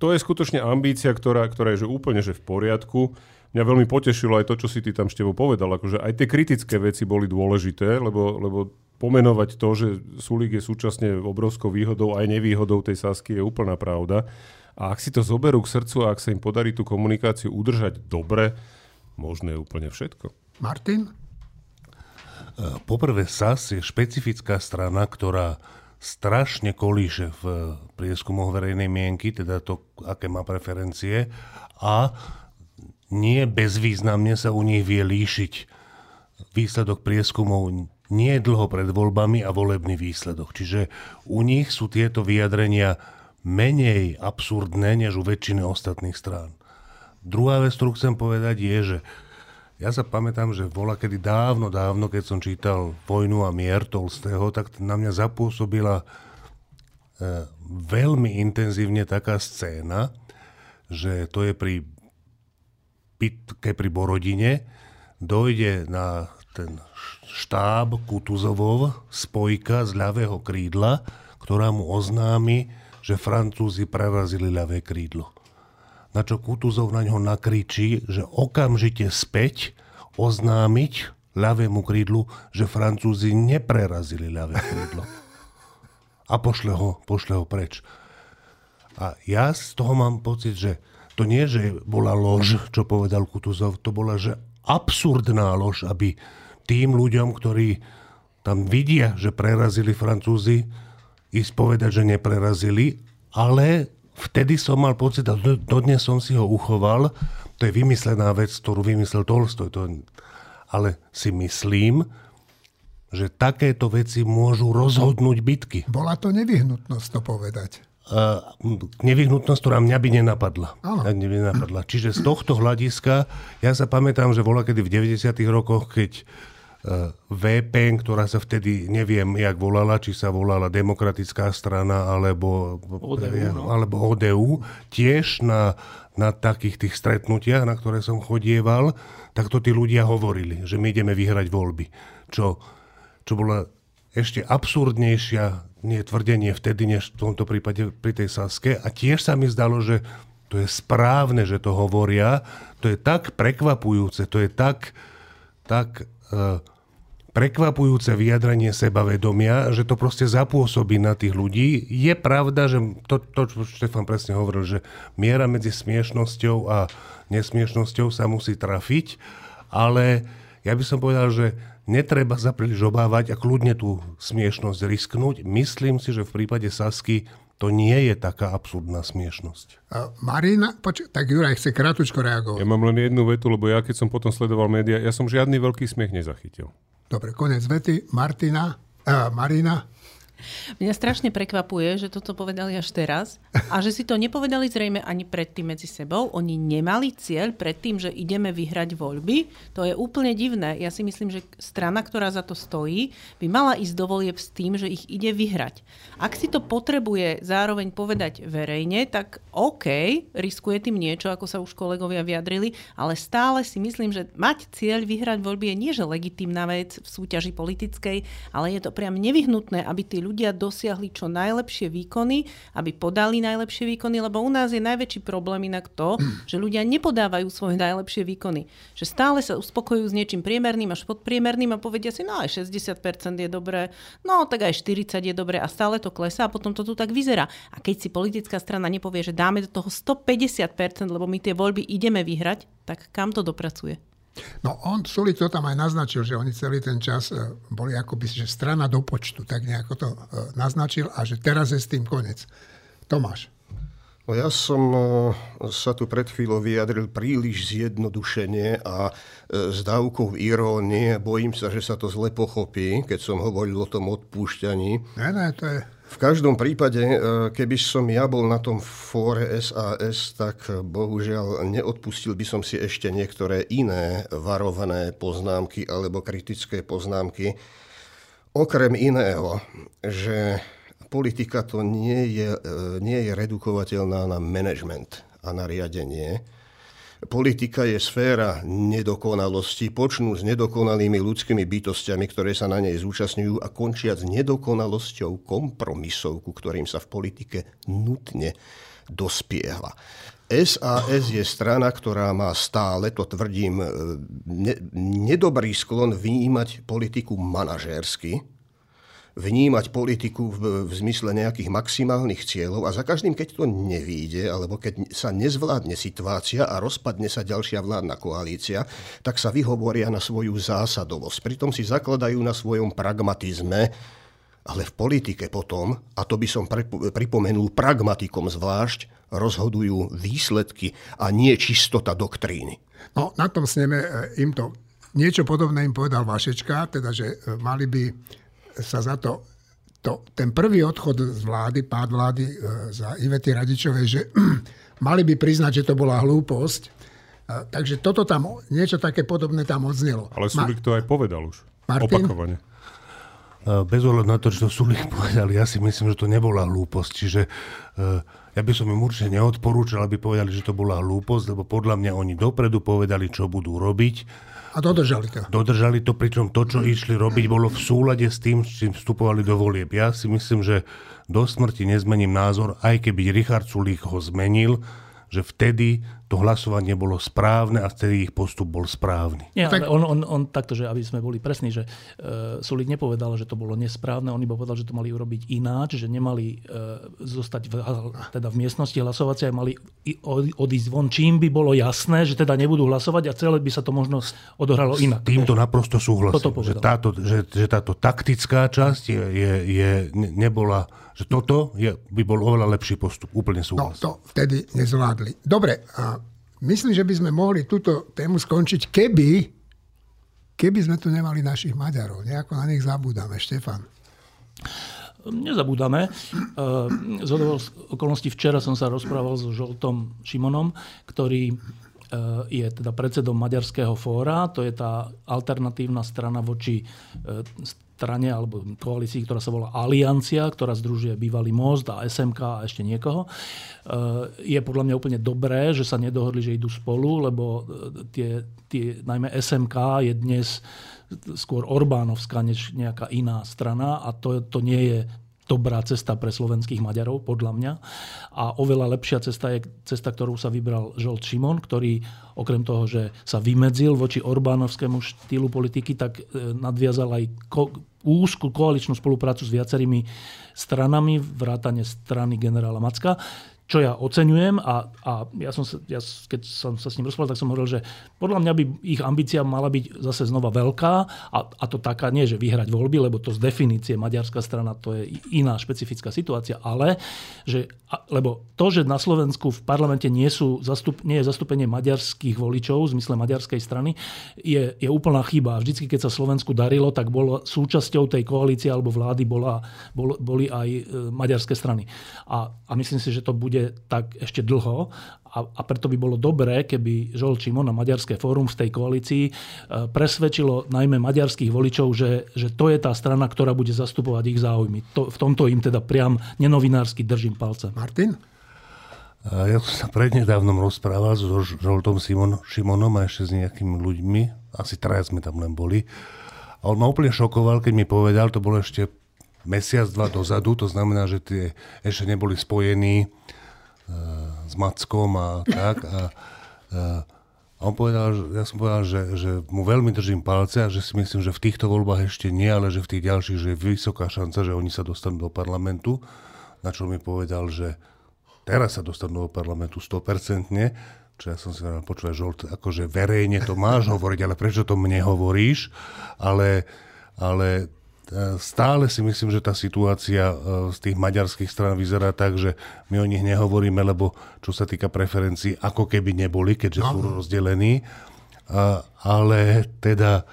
to je skutočne ambícia, ktorá, ktorá je že úplne že v poriadku. Mňa veľmi potešilo aj to, čo si ty tam števo povedal, akože aj tie kritické veci boli dôležité, lebo, lebo pomenovať to, že Sulík je súčasne obrovskou výhodou aj nevýhodou tej Sasky je úplná pravda. A ak si to zoberú k srdcu a ak sa im podarí tú komunikáciu udržať dobre, možné je úplne všetko. Martin? Poprvé SAS je špecifická strana, ktorá strašne kolíše v prieskumoch verejnej mienky, teda to, aké má preferencie a nie bezvýznamne sa u nich vie líšiť výsledok prieskumov nie dlho pred voľbami a volebný výsledok. Čiže u nich sú tieto vyjadrenia menej absurdné než u väčšiny ostatných strán. Druhá vec, ktorú chcem povedať, je, že ja sa pamätám, že bola kedy dávno, dávno, keď som čítal Vojnu a mier Tolstého, tak na mňa zapôsobila e, veľmi intenzívne taká scéna, že to je pri pitke pri Borodine, dojde na ten štáb Kutuzovov spojka z ľavého krídla, ktorá mu oznámi, že Francúzi prerazili ľavé krídlo na čo Kutuzov na ňo nakričí, že okamžite späť oznámiť ľavému krídlu, že Francúzi neprerazili ľavé krídlo. A pošle ho, pošle ho preč. A ja z toho mám pocit, že to nie, že bola lož, čo povedal Kutuzov, to bola, že absurdná lož, aby tým ľuďom, ktorí tam vidia, že prerazili Francúzi, ísť povedať, že neprerazili, ale vtedy som mal pocit, a dodnes som si ho uchoval, to je vymyslená vec, ktorú vymyslel Tolstoj, to, ale si myslím, že takéto veci môžu rozhodnúť bitky. Bola to nevyhnutnosť to povedať. Uh, nevyhnutnosť, ktorá mňa by nenapadla. Áno. By nenapadla. Čiže z tohto hľadiska, ja sa pamätám, že bola kedy v 90. rokoch, keď Eh, VPN, ktorá sa vtedy, neviem, jak volala, či sa volala Demokratická strana alebo ODU, no. alebo ODU tiež na, na takých tých stretnutiach, na ktoré som chodieval, tak to tí ľudia hovorili, že my ideme vyhrať voľby. Čo, čo bola ešte absurdnejšia nie tvrdenie vtedy, než v tomto prípade pri tej Saske. A tiež sa mi zdalo, že to je správne, že to hovoria. To je tak prekvapujúce, to je tak, tak uh, prekvapujúce vyjadrenie sebavedomia, že to proste zapôsobí na tých ľudí. Je pravda, že to, to čo Štefan presne hovoril, že miera medzi smiešnosťou a nesmiešnosťou sa musí trafiť, ale ja by som povedal, že netreba sa príliš obávať a kľudne tú smiešnosť risknúť. Myslím si, že v prípade Sasky to nie je taká absurdná smiešnosť. A Marina, poč- tak Juraj chce krátko reagovať. Ja mám len jednu vetu, lebo ja keď som potom sledoval médiá, ja som žiadny veľký smiech nezachytil. Dobre, konec vety. Martina, a Marina. Mňa strašne prekvapuje, že toto povedali až teraz a že si to nepovedali zrejme ani predtým medzi sebou. Oni nemali cieľ predtým, že ideme vyhrať voľby. To je úplne divné. Ja si myslím, že strana, ktorá za to stojí, by mala ísť do volieb s tým, že ich ide vyhrať. Ak si to potrebuje zároveň povedať verejne, tak OK, riskuje tým niečo, ako sa už kolegovia vyjadrili, ale stále si myslím, že mať cieľ vyhrať voľby je nie že legitímna vec v súťaži politickej, ale je to priam nevyhnutné, aby tí ľudia ľudia dosiahli čo najlepšie výkony, aby podali najlepšie výkony, lebo u nás je najväčší problém inak to, že ľudia nepodávajú svoje najlepšie výkony. Že stále sa uspokojujú s niečím priemerným až podpriemerným a povedia si, no aj 60% je dobré, no tak aj 40 je dobré a stále to klesá a potom to tu tak vyzerá. A keď si politická strana nepovie, že dáme do toho 150%, lebo my tie voľby ideme vyhrať, tak kam to dopracuje? No on, Sulik to tam aj naznačil, že oni celý ten čas e, boli akoby, že strana do počtu, tak nejako to e, naznačil a že teraz je s tým konec. Tomáš. No ja som e, sa tu pred chvíľou vyjadril príliš zjednodušene a s dávkou irónie. Bojím sa, že sa to zle pochopí, keď som hovoril o tom odpúšťaní. Ne, ne, to je v každom prípade, e, keby som ja bol na tom fóre SAS, tak bohužiaľ neodpustil by som si ešte niektoré iné varované poznámky alebo kritické poznámky. Okrem iného, že politika to nie je, e, nie je redukovateľná na management a na riadenie Politika je sféra nedokonalosti, počnú s nedokonalými ľudskými bytostiami, ktoré sa na nej zúčastňujú a končia s nedokonalosťou kompromisov, ku ktorým sa v politike nutne dospiehla. SAS je strana, ktorá má stále, to tvrdím, ne, nedobrý sklon vnímať politiku manažérsky, vnímať politiku v, v zmysle nejakých maximálnych cieľov a za každým, keď to nevíde, alebo keď sa nezvládne situácia a rozpadne sa ďalšia vládna koalícia, tak sa vyhovoria na svoju zásadovosť. Pritom si zakladajú na svojom pragmatizme, ale v politike potom, a to by som pripomenul pragmatikom zvlášť, rozhodujú výsledky a nie čistota doktríny. No, na tom sneme e, im to niečo podobné im povedal Vašečka, teda, že e, mali by sa za to, to ten prvý odchod z vlády, pád vlády e, za Ivety Radičovej, že mali by priznať, že to bola hlúposť. E, takže toto tam, niečo také podobné tam odznelo. Ale Sulik to aj povedal už. Martin? Opakovane. E, bez ohľadu na to, čo Sulik povedal, ja si myslím, že to nebola hlúposť. Čiže ja by som im určite neodporúčal, aby povedali, že to bola hlúposť, lebo podľa mňa oni dopredu povedali, čo budú robiť a dodržali to. Dodržali to, pričom to, čo išli robiť, bolo v súlade s tým, s čím vstupovali do volieb. Ja si myslím, že do smrti nezmením názor, aj keby Richard Sulík ho zmenil, že vtedy to hlasovanie bolo správne a vtedy ich postup bol správny. Nie, ale on, on, on takto, že aby sme boli presní, že uh, Sulík nepovedal, že to bolo nesprávne, on iba povedal, že to mali urobiť ináč, že nemali uh, zostať v, teda v miestnosti hlasovacej, mali odísť von, čím by bolo jasné, že teda nebudú hlasovať a celé by sa to možno odohralo inak. S týmto naprosto súhlasím, že táto, že, že táto taktická časť je, je, je, nebola že toto je, by bol oveľa lepší postup. Úplne súhlas. No, to vtedy nezvládli. Dobre, a myslím, že by sme mohli túto tému skončiť, keby, keby sme tu nemali našich Maďarov. Nejako na nich zabúdame. Štefan. Nezabúdame. Z okolností včera som sa rozprával so Žoltom Šimonom, ktorý e, je teda predsedom Maďarského fóra. To je tá alternatívna strana voči e, strane alebo koalícii, ktorá sa volá Aliancia, ktorá združuje bývalý most a SMK a ešte niekoho. Eh, je podľa mňa úplne dobré, že sa nedohodli, že idú spolu, lebo eh, tie, tie, najmä SMK je dnes skôr Orbánovská než nejaká iná strana a to, to nie je dobrá cesta pre slovenských Maďarov, podľa mňa. A oveľa lepšia cesta je cesta, ktorú sa vybral Žolt Šimon, ktorý okrem toho, že sa vymedzil voči Orbánovskému štýlu politiky, tak eh, nadviazal aj ko- úzku koaličnú spoluprácu s viacerými stranami, vrátane strany generála Macka, čo ja oceňujem a, a ja som sa, ja, keď som sa s ním rozprával, tak som hovoril, že podľa mňa by ich ambícia mala byť zase znova veľká a, a to taká nie, že vyhrať voľby, lebo to z definície maďarská strana to je iná špecifická situácia, ale že, lebo to, že na Slovensku v parlamente nie, sú zastup, nie je zastúpenie maďarských voličov v zmysle maďarskej strany, je, je úplná chyba. Vždycky, keď sa Slovensku darilo, tak bolo súčasťou tej koalície alebo vlády bola, bol, boli aj e, maďarské strany. A, a myslím si, že to bude bude tak ešte dlho a, a preto by bolo dobré, keby Žol Čimon a Maďarské fórum v tej koalícii e, presvedčilo najmä maďarských voličov, že, že to je tá strana, ktorá bude zastupovať ich záujmy. To, v tomto im teda priam nenovinársky držím palce. Martin? Ja som sa prednedávnom rozprával so Žoltom Simon, Šimonom a ešte s nejakými ľuďmi. Asi traja sme tam len boli. A on ma úplne šokoval, keď mi povedal, to bolo ešte mesiac, dva dozadu, to znamená, že tie ešte neboli spojení s Mackom a tak. A, a on povedal, že, ja som povedal, že, že mu veľmi držím palce a že si myslím, že v týchto voľbách ešte nie, ale že v tých ďalších, že je vysoká šanca, že oni sa dostanú do parlamentu. Na čo mi povedal, že teraz sa dostanú do parlamentu 100%, čo ja som si povedal, počúvaj, žolt, akože verejne to máš hovoriť, ale prečo to mne hovoríš? Ale, ale stále si myslím, že tá situácia e, z tých maďarských strán vyzerá tak, že my o nich nehovoríme, lebo čo sa týka preferencií, ako keby neboli, keďže sú rozdelení. Ale teda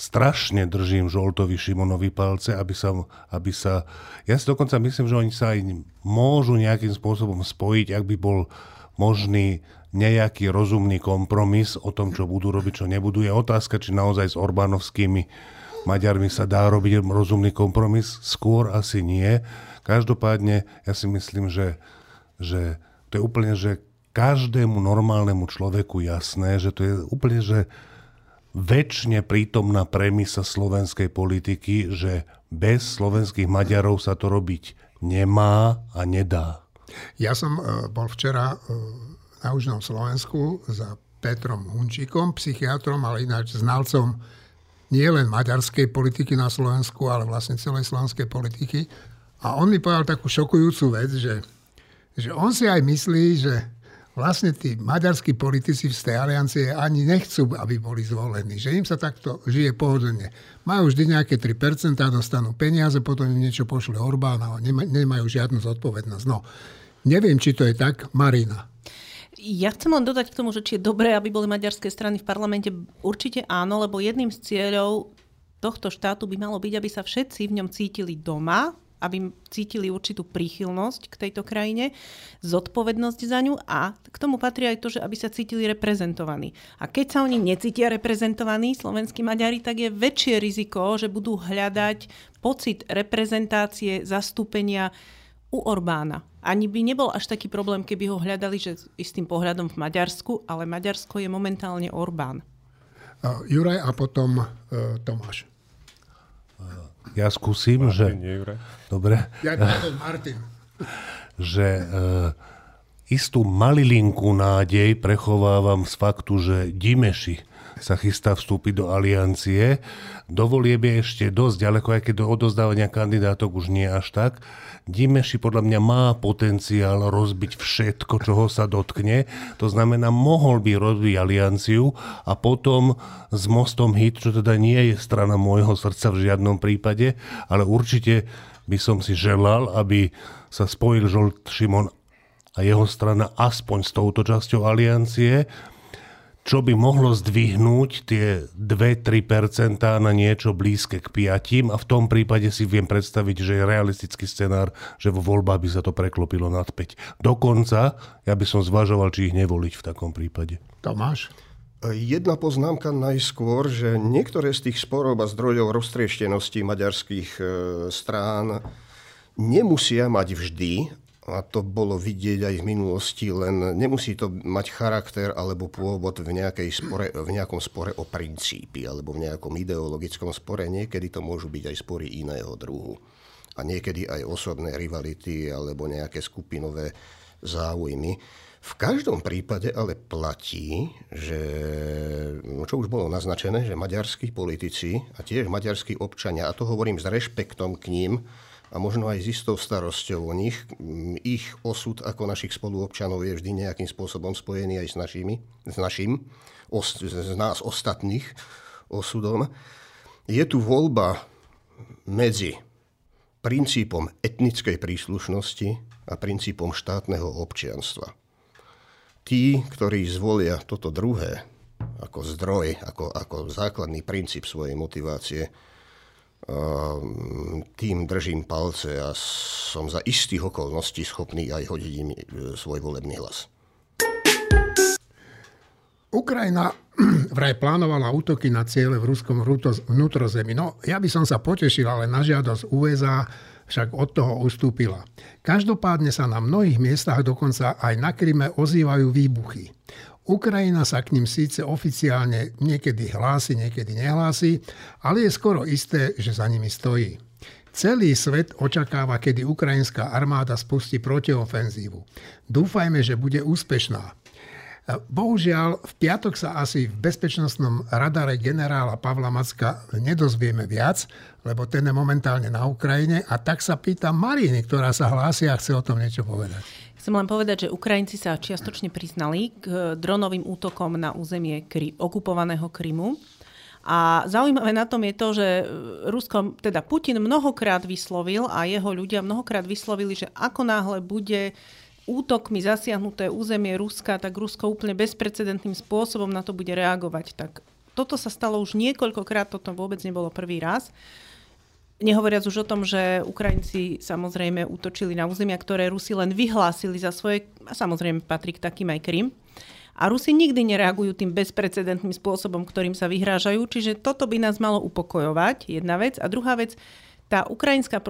strašne držím Žoltovi Šimonovi palce, aby sa, aby sa... Ja si dokonca myslím, že oni sa aj môžu nejakým spôsobom spojiť, ak by bol možný nejaký rozumný kompromis o tom, čo budú robiť, čo nebudú. Je otázka, či naozaj s Orbánovskými Maďarmi sa dá robiť rozumný kompromis, skôr asi nie. Každopádne ja si myslím, že, že to je úplne, že každému normálnemu človeku jasné, že to je úplne, že väčšine prítomná premisa slovenskej politiky, že bez slovenských Maďarov sa to robiť nemá a nedá. Ja som e, bol včera e, na Južnom Slovensku za Petrom Hunčíkom, psychiatrom, ale ináč znalcom nie len maďarskej politiky na Slovensku, ale vlastne celej slovenskej politiky. A on mi povedal takú šokujúcu vec, že, že on si aj myslí, že vlastne tí maďarskí politici v tej aliancie ani nechcú, aby boli zvolení. Že im sa takto žije pohodlne. Majú vždy nejaké 3%, dostanú peniaze, potom im niečo pošle Orbán a nemajú žiadnu zodpovednosť. No, neviem, či to je tak. Marina. Ja chcem len dodať k tomu, že či je dobré, aby boli maďarské strany v parlamente. Určite áno, lebo jedným z cieľov tohto štátu by malo byť, aby sa všetci v ňom cítili doma, aby cítili určitú príchylnosť k tejto krajine, zodpovednosť za ňu a k tomu patrí aj to, že aby sa cítili reprezentovaní. A keď sa oni necítia reprezentovaní, slovenskí Maďari, tak je väčšie riziko, že budú hľadať pocit reprezentácie, zastúpenia u Orbána. Ani by nebol až taký problém, keby ho hľadali že istým pohľadom v Maďarsku, ale Maďarsko je momentálne Orbán. Uh, Juraj a potom uh, Tomáš. Ja skúsim, Martin, že... Nie, Juraj. Dobre. Ja Martin. že uh, istú malilinku nádej prechovávam z faktu, že Dimeši sa chystá vstúpiť do aliancie. Do volieb je ešte dosť ďaleko, aj keď do odozdávania kandidátok už nie až tak. Dimeši podľa mňa má potenciál rozbiť všetko, čoho sa dotkne. To znamená, mohol by rozbiť alianciu a potom s Mostom Hit, čo teda nie je strana môjho srdca v žiadnom prípade, ale určite by som si želal, aby sa spojil Žolt Šimon a jeho strana aspoň s touto časťou aliancie čo by mohlo zdvihnúť tie 2-3% na niečo blízke k 5 a v tom prípade si viem predstaviť, že je realistický scenár, že vo voľbách by sa to preklopilo nad 5. Dokonca ja by som zvažoval, či ich nevoliť v takom prípade. Tomáš? Jedna poznámka najskôr, že niektoré z tých sporov a zdrojov roztrieštenosti maďarských e, strán nemusia mať vždy a to bolo vidieť aj v minulosti, len nemusí to mať charakter alebo pôvod v, nejakej spore, v nejakom spore o princípy alebo v nejakom ideologickom spore. Niekedy to môžu byť aj spory iného druhu. A niekedy aj osobné rivality alebo nejaké skupinové záujmy. V každom prípade ale platí, že, no čo už bolo naznačené, že maďarskí politici a tiež maďarskí občania, a to hovorím s rešpektom k ním, a možno aj s istou starosťou o nich. Ich osud ako našich spoluobčanov je vždy nejakým spôsobom spojený aj s, našimi, s našim, os, z nás ostatných osudom. Je tu voľba medzi princípom etnickej príslušnosti a princípom štátneho občianstva. Tí, ktorí zvolia toto druhé ako zdroj, ako, ako základný princíp svojej motivácie, tým držím palce a som za istých okolností schopný aj hodiť im e, svoj volebný hlas. Ukrajina vraj plánovala útoky na ciele v ruskom vnútrozemí. No, ja by som sa potešil, ale na žiadosť USA však od toho ustúpila. Každopádne sa na mnohých miestach, dokonca aj na Kryme, ozývajú výbuchy. Ukrajina sa k ním síce oficiálne niekedy hlási, niekedy nehlási, ale je skoro isté, že za nimi stojí. Celý svet očakáva, kedy ukrajinská armáda spustí protiofenzívu. Dúfajme, že bude úspešná. Bohužiaľ, v piatok sa asi v bezpečnostnom radare generála Pavla Macka nedozvieme viac, lebo ten je momentálne na Ukrajine a tak sa pýta Mariny, ktorá sa hlási a chce o tom niečo povedať. Chcem len povedať, že Ukrajinci sa čiastočne priznali k eh, dronovým útokom na územie Kry, okupovaného Krymu. A zaujímavé na tom je to, že eh, Rusko, teda Putin mnohokrát vyslovil a jeho ľudia mnohokrát vyslovili, že ako náhle bude útokmi zasiahnuté územie Ruska, tak Rusko úplne bezprecedentným spôsobom na to bude reagovať. Tak toto sa stalo už niekoľkokrát, toto vôbec nebolo prvý raz. Nehovoriac už o tom, že Ukrajinci samozrejme útočili na územia, ktoré Rusi len vyhlásili za svoje, a samozrejme patrí k takým aj Krym. A Rusi nikdy nereagujú tým bezprecedentným spôsobom, ktorým sa vyhrážajú, čiže toto by nás malo upokojovať, jedna vec. A druhá vec, tá ukrajinská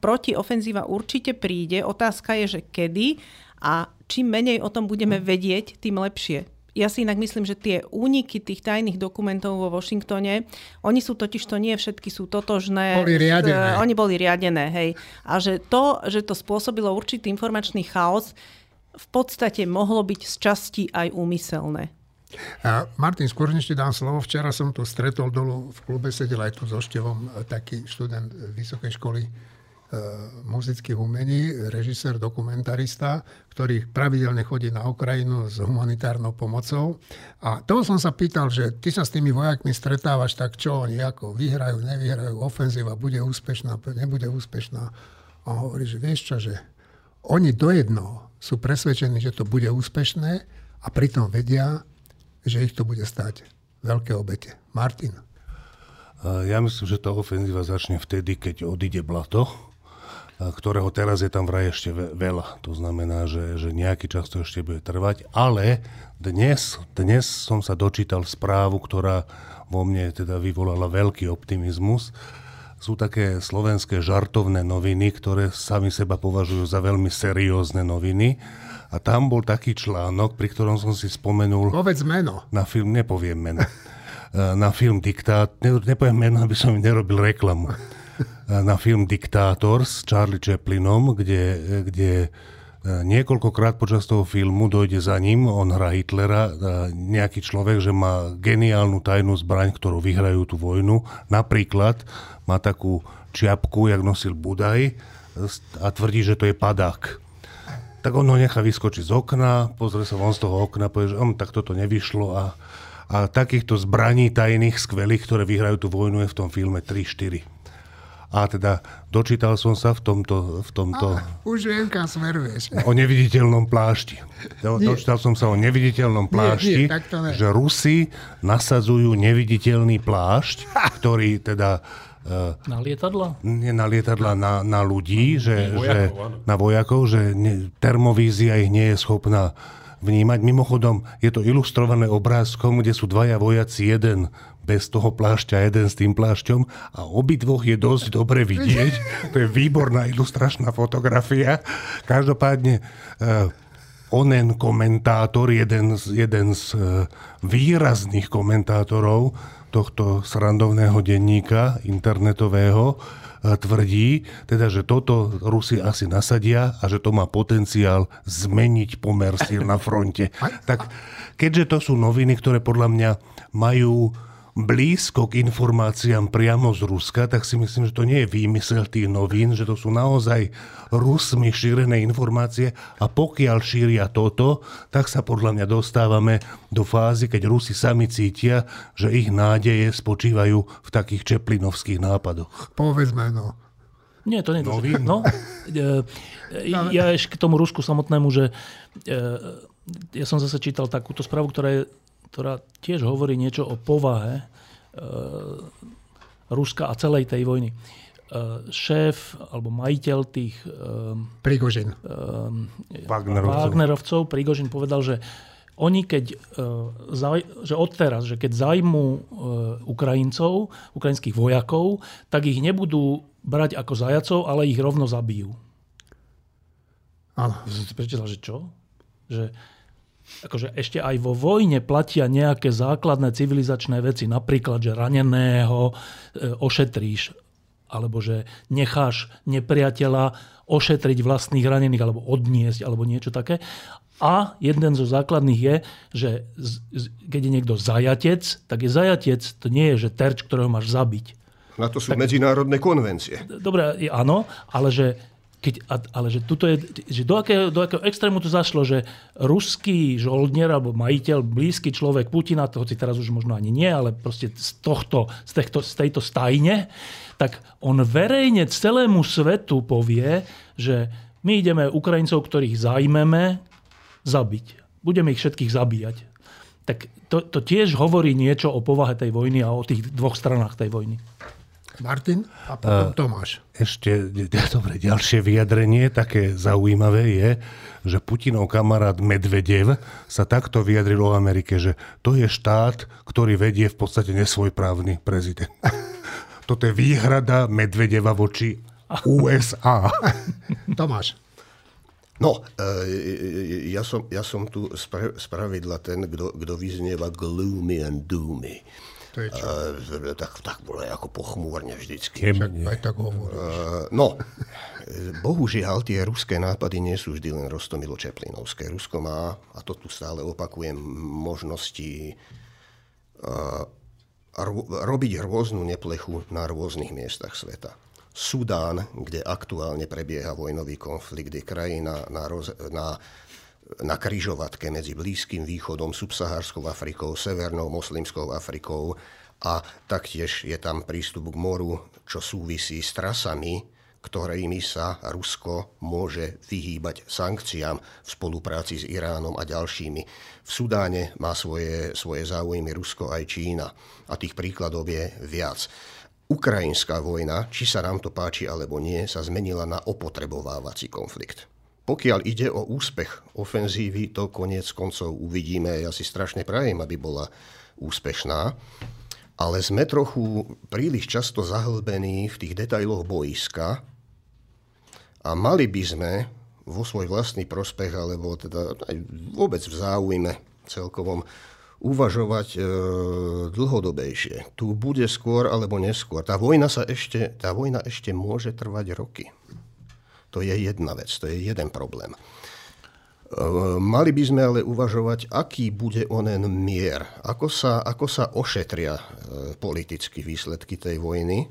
protiofenzíva určite príde. Otázka je, že kedy a čím menej o tom budeme vedieť, tým lepšie ja si inak myslím, že tie úniky tých tajných dokumentov vo Washingtone, oni sú totiž to nie všetky sú totožné. Boli riadené. oni boli riadené, hej. A že to, že to spôsobilo určitý informačný chaos, v podstate mohlo byť z časti aj úmyselné. A Martin, skôr než ti dám slovo, včera som tu stretol dolu v klube, sedel aj tu so Števom taký študent vysokej školy muzických umení, režisér, dokumentarista, ktorý pravidelne chodí na Ukrajinu s humanitárnou pomocou. A toho som sa pýtal, že ty sa s tými vojakmi stretávaš, tak čo oni ako vyhrajú, nevyhrajú, ofenzíva bude úspešná, nebude úspešná. A hovorí, že vieš čo, že oni do jednoho sú presvedčení, že to bude úspešné a pritom vedia, že ich to bude stať veľké obete. Martin. Ja myslím, že tá ofenzíva začne vtedy, keď odíde blato, ktorého teraz je tam vraj ešte veľa. To znamená, že, že nejaký čas to ešte bude trvať. Ale dnes, dnes som sa dočítal správu, ktorá vo mne teda vyvolala veľký optimizmus. Sú také slovenské žartovné noviny, ktoré sami seba považujú za veľmi seriózne noviny. A tam bol taký článok, pri ktorom som si spomenul... Povedz meno. Na film, nepoviem meno. Na film Diktát, nepoviem meno, aby som im nerobil reklamu na film Diktátor s Charlie Chaplinom, kde, kde e, niekoľkokrát počas toho filmu dojde za ním, on hrá Hitlera, nejaký človek, že má geniálnu tajnú zbraň, ktorú vyhrajú tú vojnu. Napríklad má takú čiapku, jak nosil Budaj a tvrdí, že to je padák. Tak on ho nechá vyskočiť z okna, pozrie sa von z toho okna, povie, že on, tak toto nevyšlo a, a takýchto zbraní tajných, skvelých, ktoré vyhrajú tú vojnu je v tom filme 3-4. A teda dočítal som sa v tomto... V tomto a, už viem, kam smeruješ. O neviditeľnom plášti. Do, dočítal som sa o neviditeľnom plášti, nie, nie, že Rusi nasadzujú neviditeľný plášť, ktorý teda na lietadla? Nie na lietadla, na, na ľudí, že, vojakov, že, na vojakov, že ne, termovízia ich nie je schopná vnímať. Mimochodom, je to ilustrované obrázkom, kde sú dvaja vojaci, jeden bez toho plášťa, jeden s tým plášťom a obidvoch je dosť dobre vidieť. To je výborná ilustračná fotografia. Každopádne uh, onen komentátor, jeden z, jeden z uh, výrazných komentátorov tohto srandovného denníka internetového, tvrdí, teda, že toto Rusi asi nasadia a že to má potenciál zmeniť pomer síl na fronte. Tak keďže to sú noviny, ktoré podľa mňa majú blízko k informáciám priamo z Ruska, tak si myslím, že to nie je výmysel tých novín, že to sú naozaj Rusmi šírené informácie a pokiaľ šíria toto, tak sa podľa mňa dostávame do fázy, keď Rusi sami cítia, že ich nádeje spočívajú v takých čeplinovských nápadoch. Povedzme, no. Nie, to nie je No, e, ja ešte k tomu Rusku samotnému, že e, ja som zase čítal takúto správu, ktorá je ktorá tiež hovorí niečo o povahe e, Ruska a celej tej vojny. E, šéf alebo majiteľ tých e, Prigožin. Wagnerovcov. Wagnerovcov, Prigožin povedal, že oni keď, že odteraz, že keď zajmú Ukrajincov, ukrajinských vojakov, tak ich nebudú brať ako zajacov, ale ich rovno zabijú. Áno. Som si prečítal, že čo? Že akože ešte aj vo vojne platia nejaké základné civilizačné veci, napríklad, že raneného e, ošetríš, alebo že necháš nepriateľa ošetriť vlastných ranených, alebo odniesť, alebo niečo také. A jeden zo základných je, že keď je niekto zajatec, tak je zajatec, to nie je, že terč, ktorého máš zabiť. Na to sú tak, medzinárodné konvencie. Dobre, áno, ale že keď, ale že, tuto je, že do, akého, do akého extrému to zašlo, že ruský žoldnier alebo majiteľ, blízky človek Putina, hoci teraz už možno ani nie, ale proste z, tohto, z, tejto, z tejto stajne, tak on verejne celému svetu povie, že my ideme Ukrajincov, ktorých zajmeme, zabiť. Budeme ich všetkých zabíjať. Tak to, to tiež hovorí niečo o povahe tej vojny a o tých dvoch stranách tej vojny. Martin a potom Tomáš. Ešte dobre, ďalšie vyjadrenie, také zaujímavé je, že Putinov kamarát Medvedev sa takto vyjadril o Amerike, že to je štát, ktorý vedie v podstate nesvojprávny prezident. Toto je výhrada Medvedeva voči USA. Tomáš. No, e, ja som, ja som tu z pravidla ten, kto vyznieva gloomy and doomy. To je čo? Uh, tak, tak bolo ako pochmúrne vždycky. Aj tak hovoríš. Uh, no, bohužiaľ tie ruské nápady nie sú vždy len Rostomilo Čeplinovské. Rusko má, a to tu stále opakujem, možnosti ro- robiť rôznu neplechu na rôznych miestach sveta. Sudán, kde aktuálne prebieha vojnový konflikt, je krajina na, roz, na na kryžovatke medzi Blízkym východom, subsahárskou Afrikou, Severnou moslimskou Afrikou a taktiež je tam prístup k moru, čo súvisí s trasami, ktorými sa Rusko môže vyhýbať sankciám v spolupráci s Iránom a ďalšími. V Sudáne má svoje, svoje záujmy Rusko aj Čína a tých príkladov je viac. Ukrajinská vojna, či sa nám to páči alebo nie, sa zmenila na opotrebovávací konflikt. Pokiaľ ide o úspech ofenzívy, to koniec koncov uvidíme. Ja si strašne prajem, aby bola úspešná. Ale sme trochu príliš často zahlbení v tých detailoch boiska a mali by sme vo svoj vlastný prospech, alebo teda aj vôbec v záujme celkovom uvažovať e, dlhodobejšie. Tu bude skôr alebo neskôr. Tá vojna, sa ešte, tá vojna ešte môže trvať roky. To je jedna vec, to je jeden problém. E, mali by sme ale uvažovať, aký bude onen mier, ako sa, ako sa ošetria e, politicky výsledky tej vojny,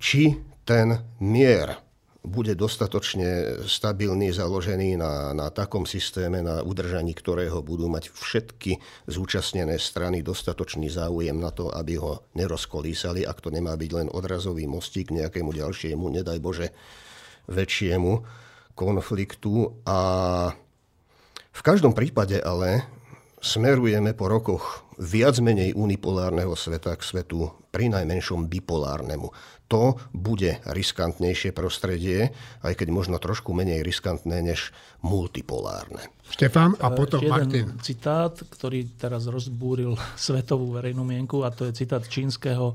či ten mier bude dostatočne stabilný, založený na, na takom systéme, na udržaní ktorého budú mať všetky zúčastnené strany dostatočný záujem na to, aby ho nerozkolísali, ak to nemá byť len odrazový mostík nejakému ďalšiemu, nedaj Bože, väčšiemu konfliktu a v každom prípade ale smerujeme po rokoch viac menej unipolárneho sveta k svetu pri najmenšom bipolárnemu. To bude riskantnejšie prostredie, aj keď možno trošku menej riskantné než multipolárne. Štefán a potom jeden Martin. citát, ktorý teraz rozbúril svetovú verejnú mienku a to je citát čínskeho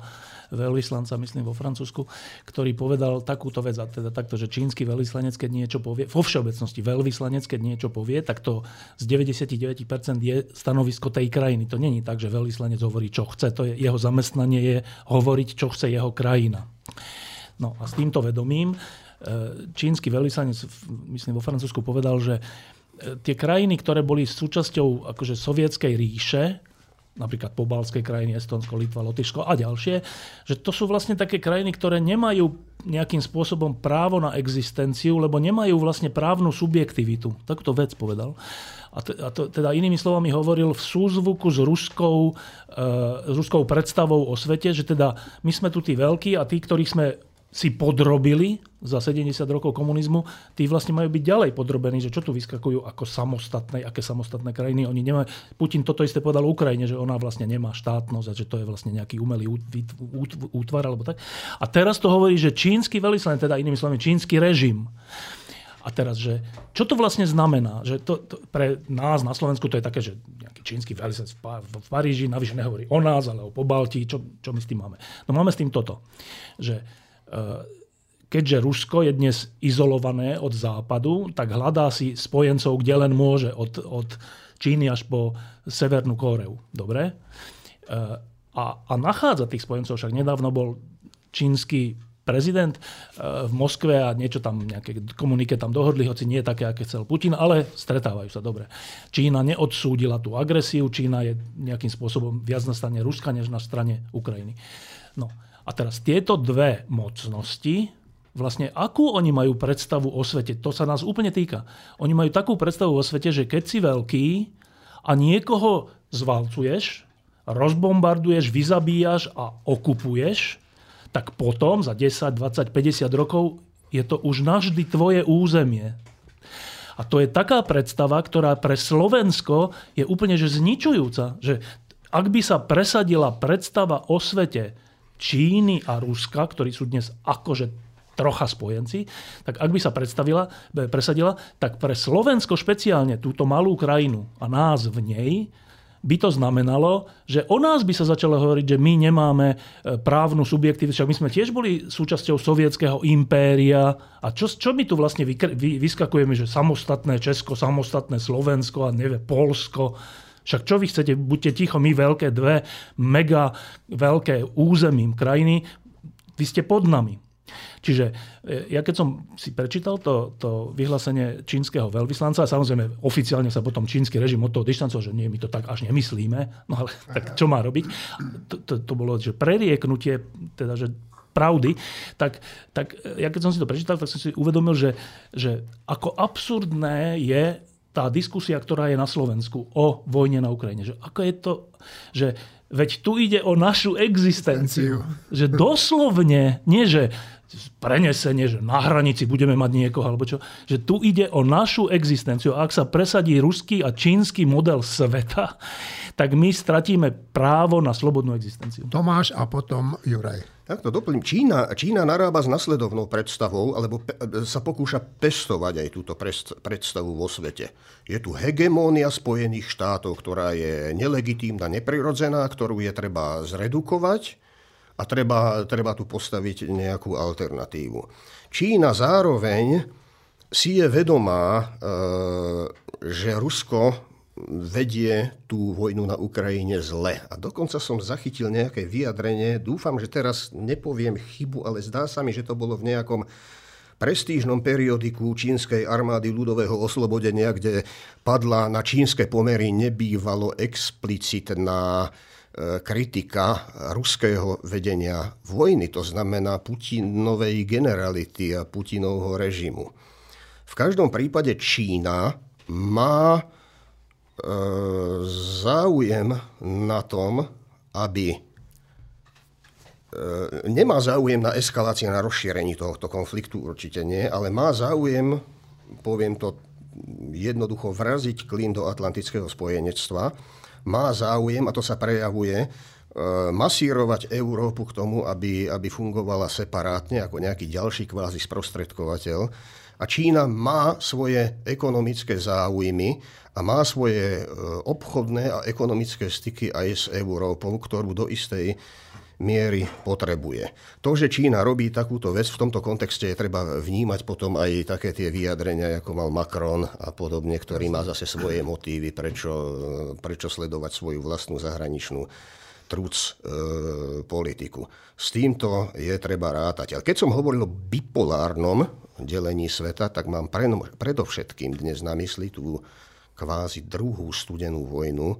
veľvyslanca, myslím vo Francúzsku, ktorý povedal takúto vec, a teda takto, že čínsky veľvyslanec, keď niečo povie, vo všeobecnosti veľvyslanec, keď niečo povie, tak to z 99% je stanovisko tej krajiny. To není tak, že veľvyslanec hovorí, čo chce. To je, jeho zamestnanie je hovoriť, čo chce jeho krajina. No a s týmto vedomím e, čínsky veľvyslanec, myslím vo Francúzsku, povedal, že e, tie krajiny, ktoré boli súčasťou akože sovietskej ríše, napríklad pobalské krajiny, Estonsko, Litva, Lotyšsko a ďalšie, že to sú vlastne také krajiny, ktoré nemajú nejakým spôsobom právo na existenciu, lebo nemajú vlastne právnu subjektivitu. Tak to vec povedal. A, t- a to, teda inými slovami hovoril v súzvuku s ruskou, e, s ruskou predstavou o svete, že teda my sme tu tí veľkí a tí, ktorých sme si podrobili za 70 rokov komunizmu, tí vlastne majú byť ďalej podrobení, že čo tu vyskakujú ako samostatné, aké samostatné krajiny. Oni nemajú, Putin toto isté povedal Ukrajine, že ona vlastne nemá štátnosť a že to je vlastne nejaký umelý útvar alebo tak. A teraz to hovorí, že čínsky veľvyslanec, teda inými slovami čínsky režim, a teraz, že čo to vlastne znamená? Že to, to, pre nás na Slovensku to je také, že nejaký čínsky veľvyslanec v, v Paríži navyše nehovorí o nás, ale o Pobalti. Čo, čo my s tým máme? No máme s tým toto, že keďže Rusko je dnes izolované od západu, tak hľadá si spojencov, kde len môže, od, od Číny až po Severnú Kóreu. Dobre? A, a nachádza tých spojencov, však nedávno bol čínsky prezident v Moskve a niečo tam, nejaké komunike tam dohodli, hoci nie také, aké chcel Putin, ale stretávajú sa dobre. Čína neodsúdila tú agresiu, Čína je nejakým spôsobom viac na strane Ruska, než na strane Ukrajiny. No. A teraz tieto dve mocnosti, vlastne akú oni majú predstavu o svete, to sa nás úplne týka. Oni majú takú predstavu o svete, že keď si veľký a niekoho zvalcuješ, rozbombarduješ, vyzabíjaš a okupuješ, tak potom za 10, 20, 50 rokov je to už navždy tvoje územie. A to je taká predstava, ktorá pre Slovensko je úplne že zničujúca. Že ak by sa presadila predstava o svete, Číny a Ruska, ktorí sú dnes akože trocha spojenci, tak ak by sa predstavila, presadila, tak pre Slovensko špeciálne, túto malú krajinu a nás v nej, by to znamenalo, že o nás by sa začalo hovoriť, že my nemáme e, právnu subjektivitu. Však my sme tiež boli súčasťou sovietského impéria. A čo, čo my tu vlastne vyskakujeme, že samostatné Česko, samostatné Slovensko a nevie, Polsko. Však čo vy chcete, buďte ticho, my veľké dve mega veľké územím krajiny, vy ste pod nami. Čiže e, ja keď som si prečítal to, to vyhlásenie čínskeho veľvyslanca, a samozrejme oficiálne sa potom čínsky režim od toho dištancoval, že nie, my to tak až nemyslíme, no ale tak čo má robiť? To, to, to bolo, že prerieknutie, teda, že pravdy, tak, tak e, ja keď som si to prečítal, tak som si uvedomil, že, že ako absurdné je tá diskusia, ktorá je na Slovensku o vojne na Ukrajine. Že ako je to, že veď tu ide o našu existenciu. Že doslovne, nie že prenesenie, že na hranici budeme mať niekoho, alebo čo, že tu ide o našu existenciu. A ak sa presadí ruský a čínsky model sveta, tak my stratíme právo na slobodnú existenciu. Tomáš a potom Juraj. Takto doplním. Čína, Čína narába s nasledovnou predstavou, alebo pe, sa pokúša pestovať aj túto predstavu vo svete. Je tu hegemónia Spojených štátov, ktorá je nelegitímna, neprirodzená, ktorú je treba zredukovať a treba, treba tu postaviť nejakú alternatívu. Čína zároveň si je vedomá, e, že Rusko vedie tú vojnu na Ukrajine zle. A dokonca som zachytil nejaké vyjadrenie, dúfam, že teraz nepoviem chybu, ale zdá sa mi, že to bolo v nejakom prestížnom periodiku čínskej armády ľudového oslobodenia, kde padla na čínske pomery nebývalo explicitná e, kritika ruského vedenia vojny, to znamená Putinovej generality a Putinovho režimu. V každom prípade Čína má E, záujem na tom, aby e, nemá záujem na eskalácii, na rozšírení tohto konfliktu, určite nie, ale má záujem, poviem to jednoducho, vraziť klín do atlantického spojenectva. Má záujem, a to sa prejavuje, e, masírovať Európu k tomu, aby, aby fungovala separátne ako nejaký ďalší kvázi sprostredkovateľ. A Čína má svoje ekonomické záujmy a má svoje e, obchodné a ekonomické styky aj s Európou, ktorú do istej miery potrebuje. To, že Čína robí takúto vec, v tomto kontexte je treba vnímať potom aj také tie vyjadrenia, ako mal Macron a podobne, ktorý má zase svoje motívy, prečo, prečo sledovať svoju vlastnú zahraničnú trúc e, politiku. S týmto je treba rátať. Ale keď som hovoril o bipolárnom delení sveta, tak mám predovšetkým dnes na mysli tú kvázi druhú studenú vojnu,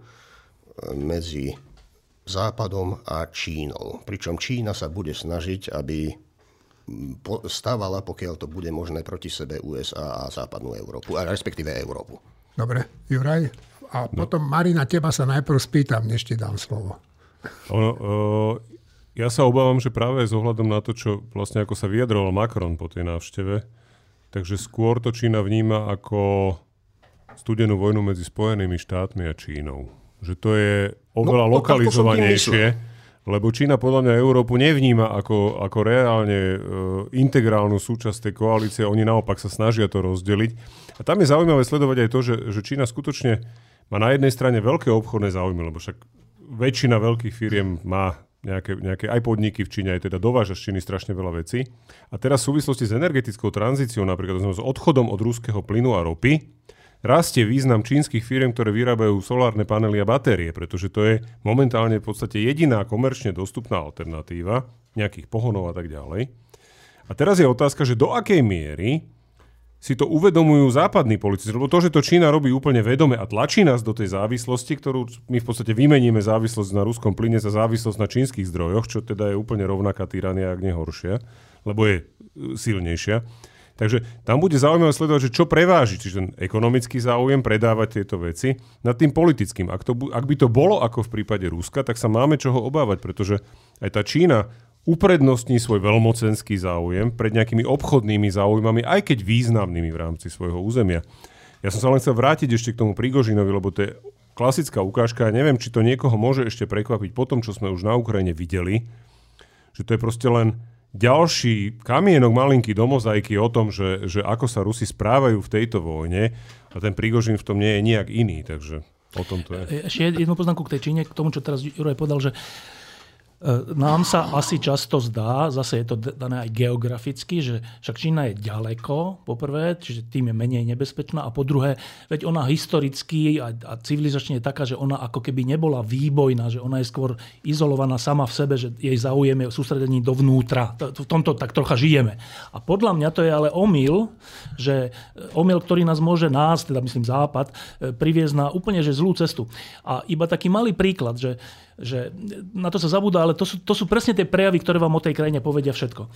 medzi Západom a Čínou. Pričom Čína sa bude snažiť, aby stávala, pokiaľ to bude možné proti sebe USA a západnú Európu, a respektíve Európu. Dobre, Juraj. A no. potom Marina, teba sa najprv spýtam, než ti dám slovo. Ono, uh, ja sa obávam, že práve s ohľadom na to, čo vlastne ako sa vyjadroval Macron po tej návšteve, takže skôr to Čína vníma ako studenú vojnu medzi Spojenými štátmi a Čínou. Že to je oveľa no, lokalizovanejšie, lebo Čína podľa mňa Európu nevníma ako, ako reálne e, integrálnu súčasť tej koalície, oni naopak sa snažia to rozdeliť. A tam je zaujímavé sledovať aj to, že, že Čína skutočne má na jednej strane veľké obchodné záujmy, lebo však väčšina veľkých firiem má nejaké, nejaké aj podniky v Číne, aj teda dováža z Číny strašne veľa vecí. A teraz v súvislosti s energetickou tranzíciou, napríklad s odchodom od ruského plynu a ropy, rastie význam čínskych firm, ktoré vyrábajú solárne panely a batérie, pretože to je momentálne v podstate jediná komerčne dostupná alternatíva nejakých pohonov a tak ďalej. A teraz je otázka, že do akej miery si to uvedomujú západní politici. Lebo to, že to Čína robí úplne vedome a tlačí nás do tej závislosti, ktorú my v podstate vymeníme závislosť na ruskom plyne za závislosť na čínskych zdrojoch, čo teda je úplne rovnaká tyrania, ak nehoršia, lebo je e, silnejšia Takže tam bude zaujímavé sledovať, že čo preváži, čiže ten ekonomický záujem predávať tieto veci nad tým politickým. Ak, to, ak by to bolo ako v prípade Ruska, tak sa máme čoho obávať, pretože aj tá Čína uprednostní svoj veľmocenský záujem pred nejakými obchodnými záujmami, aj keď významnými v rámci svojho územia. Ja som sa len chcel vrátiť ešte k tomu Prigožinovi, lebo to je klasická ukážka. Ja neviem, či to niekoho môže ešte prekvapiť po tom, čo sme už na Ukrajine videli, že to je proste len ďalší kamienok malinký do mozaiky o tom, že, že ako sa Rusi správajú v tejto vojne a ten Prigožin v tom nie je nejak iný, takže o tom to je. Ešte jednu poznámku k tej Číne, k tomu, čo teraz Juraj povedal, že E, nám sa asi často zdá, zase je to dané aj geograficky, že však Čína je ďaleko, po prvé, čiže tým je menej nebezpečná a po druhé, veď ona historicky a, a civilizačne je taká, že ona ako keby nebola výbojná, že ona je skôr izolovaná sama v sebe, že jej záujem je sústredení dovnútra. V tomto tak trocha žijeme. A podľa mňa to je ale omyl, že omyl, ktorý nás môže nás, teda myslím Západ, e, priviesť na úplne že zlú cestu. A iba taký malý príklad, že že na to sa zabúda, ale to sú, to sú presne tie prejavy, ktoré vám o tej krajine povedia všetko.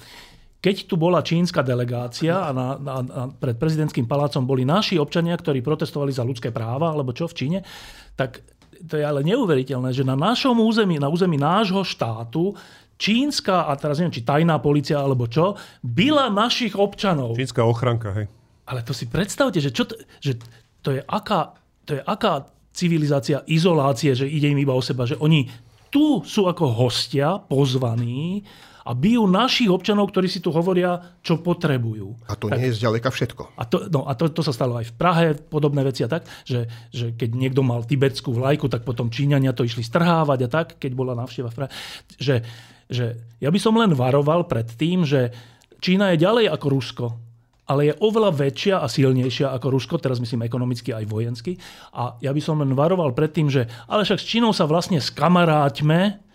Keď tu bola čínska delegácia a na, na, na, pred prezidentským palácom boli naši občania, ktorí protestovali za ľudské práva, alebo čo v Číne, tak to je ale neuveriteľné, že na našom území, na území nášho štátu čínska, a teraz neviem, či tajná policia alebo čo, byla našich občanov. Čínska ochranka, hej. Ale to si predstavte, že, čo to, že to je aká, to je aká civilizácia izolácie, že ide im iba o seba, že oni tu sú ako hostia, pozvaní a bijú našich občanov, ktorí si tu hovoria, čo potrebujú. A to tak, nie je zďaleka všetko. A to, no, a to, to sa stalo aj v Prahe, podobné veci a tak, že, že keď niekto mal tibetskú vlajku, tak potom Číňania to išli strhávať a tak, keď bola návšteva v Prahe. Že, že ja by som len varoval pred tým, že Čína je ďalej ako Rusko ale je oveľa väčšia a silnejšia ako Rusko, teraz myslím ekonomicky aj vojensky. A ja by som len varoval pred tým, že ale však s Čínou sa vlastne skamaráťme,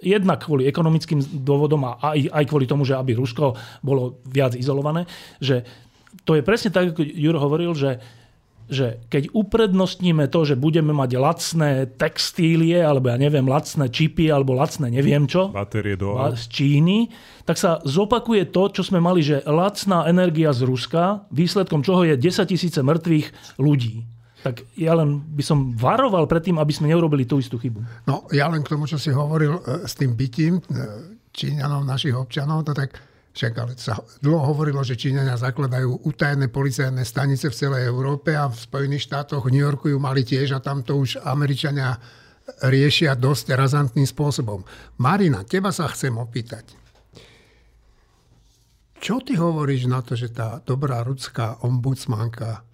jednak kvôli ekonomickým dôvodom a aj, aj kvôli tomu, že aby Rusko bolo viac izolované, že to je presne tak, ako Juro hovoril, že že keď uprednostníme to, že budeme mať lacné textílie, alebo ja neviem, lacné čipy, alebo lacné neviem čo, Batérie do z Číny, tak sa zopakuje to, čo sme mali, že lacná energia z Ruska, výsledkom čoho je 10 tisíce mŕtvych ľudí. Tak ja len by som varoval pred tým, aby sme neurobili tú istú chybu. No, ja len k tomu, čo si hovoril e, s tým bytím e, Číňanov, našich občanov, to tak však ale sa dlho hovorilo, že Číňania zakladajú utajené policajné stanice v celej Európe a v Spojených štátoch, v New Yorku ju mali tiež a tam to už Američania riešia dosť razantným spôsobom. Marina, teba sa chcem opýtať. Čo ty hovoríš na to, že tá dobrá ruská ombudsmanka,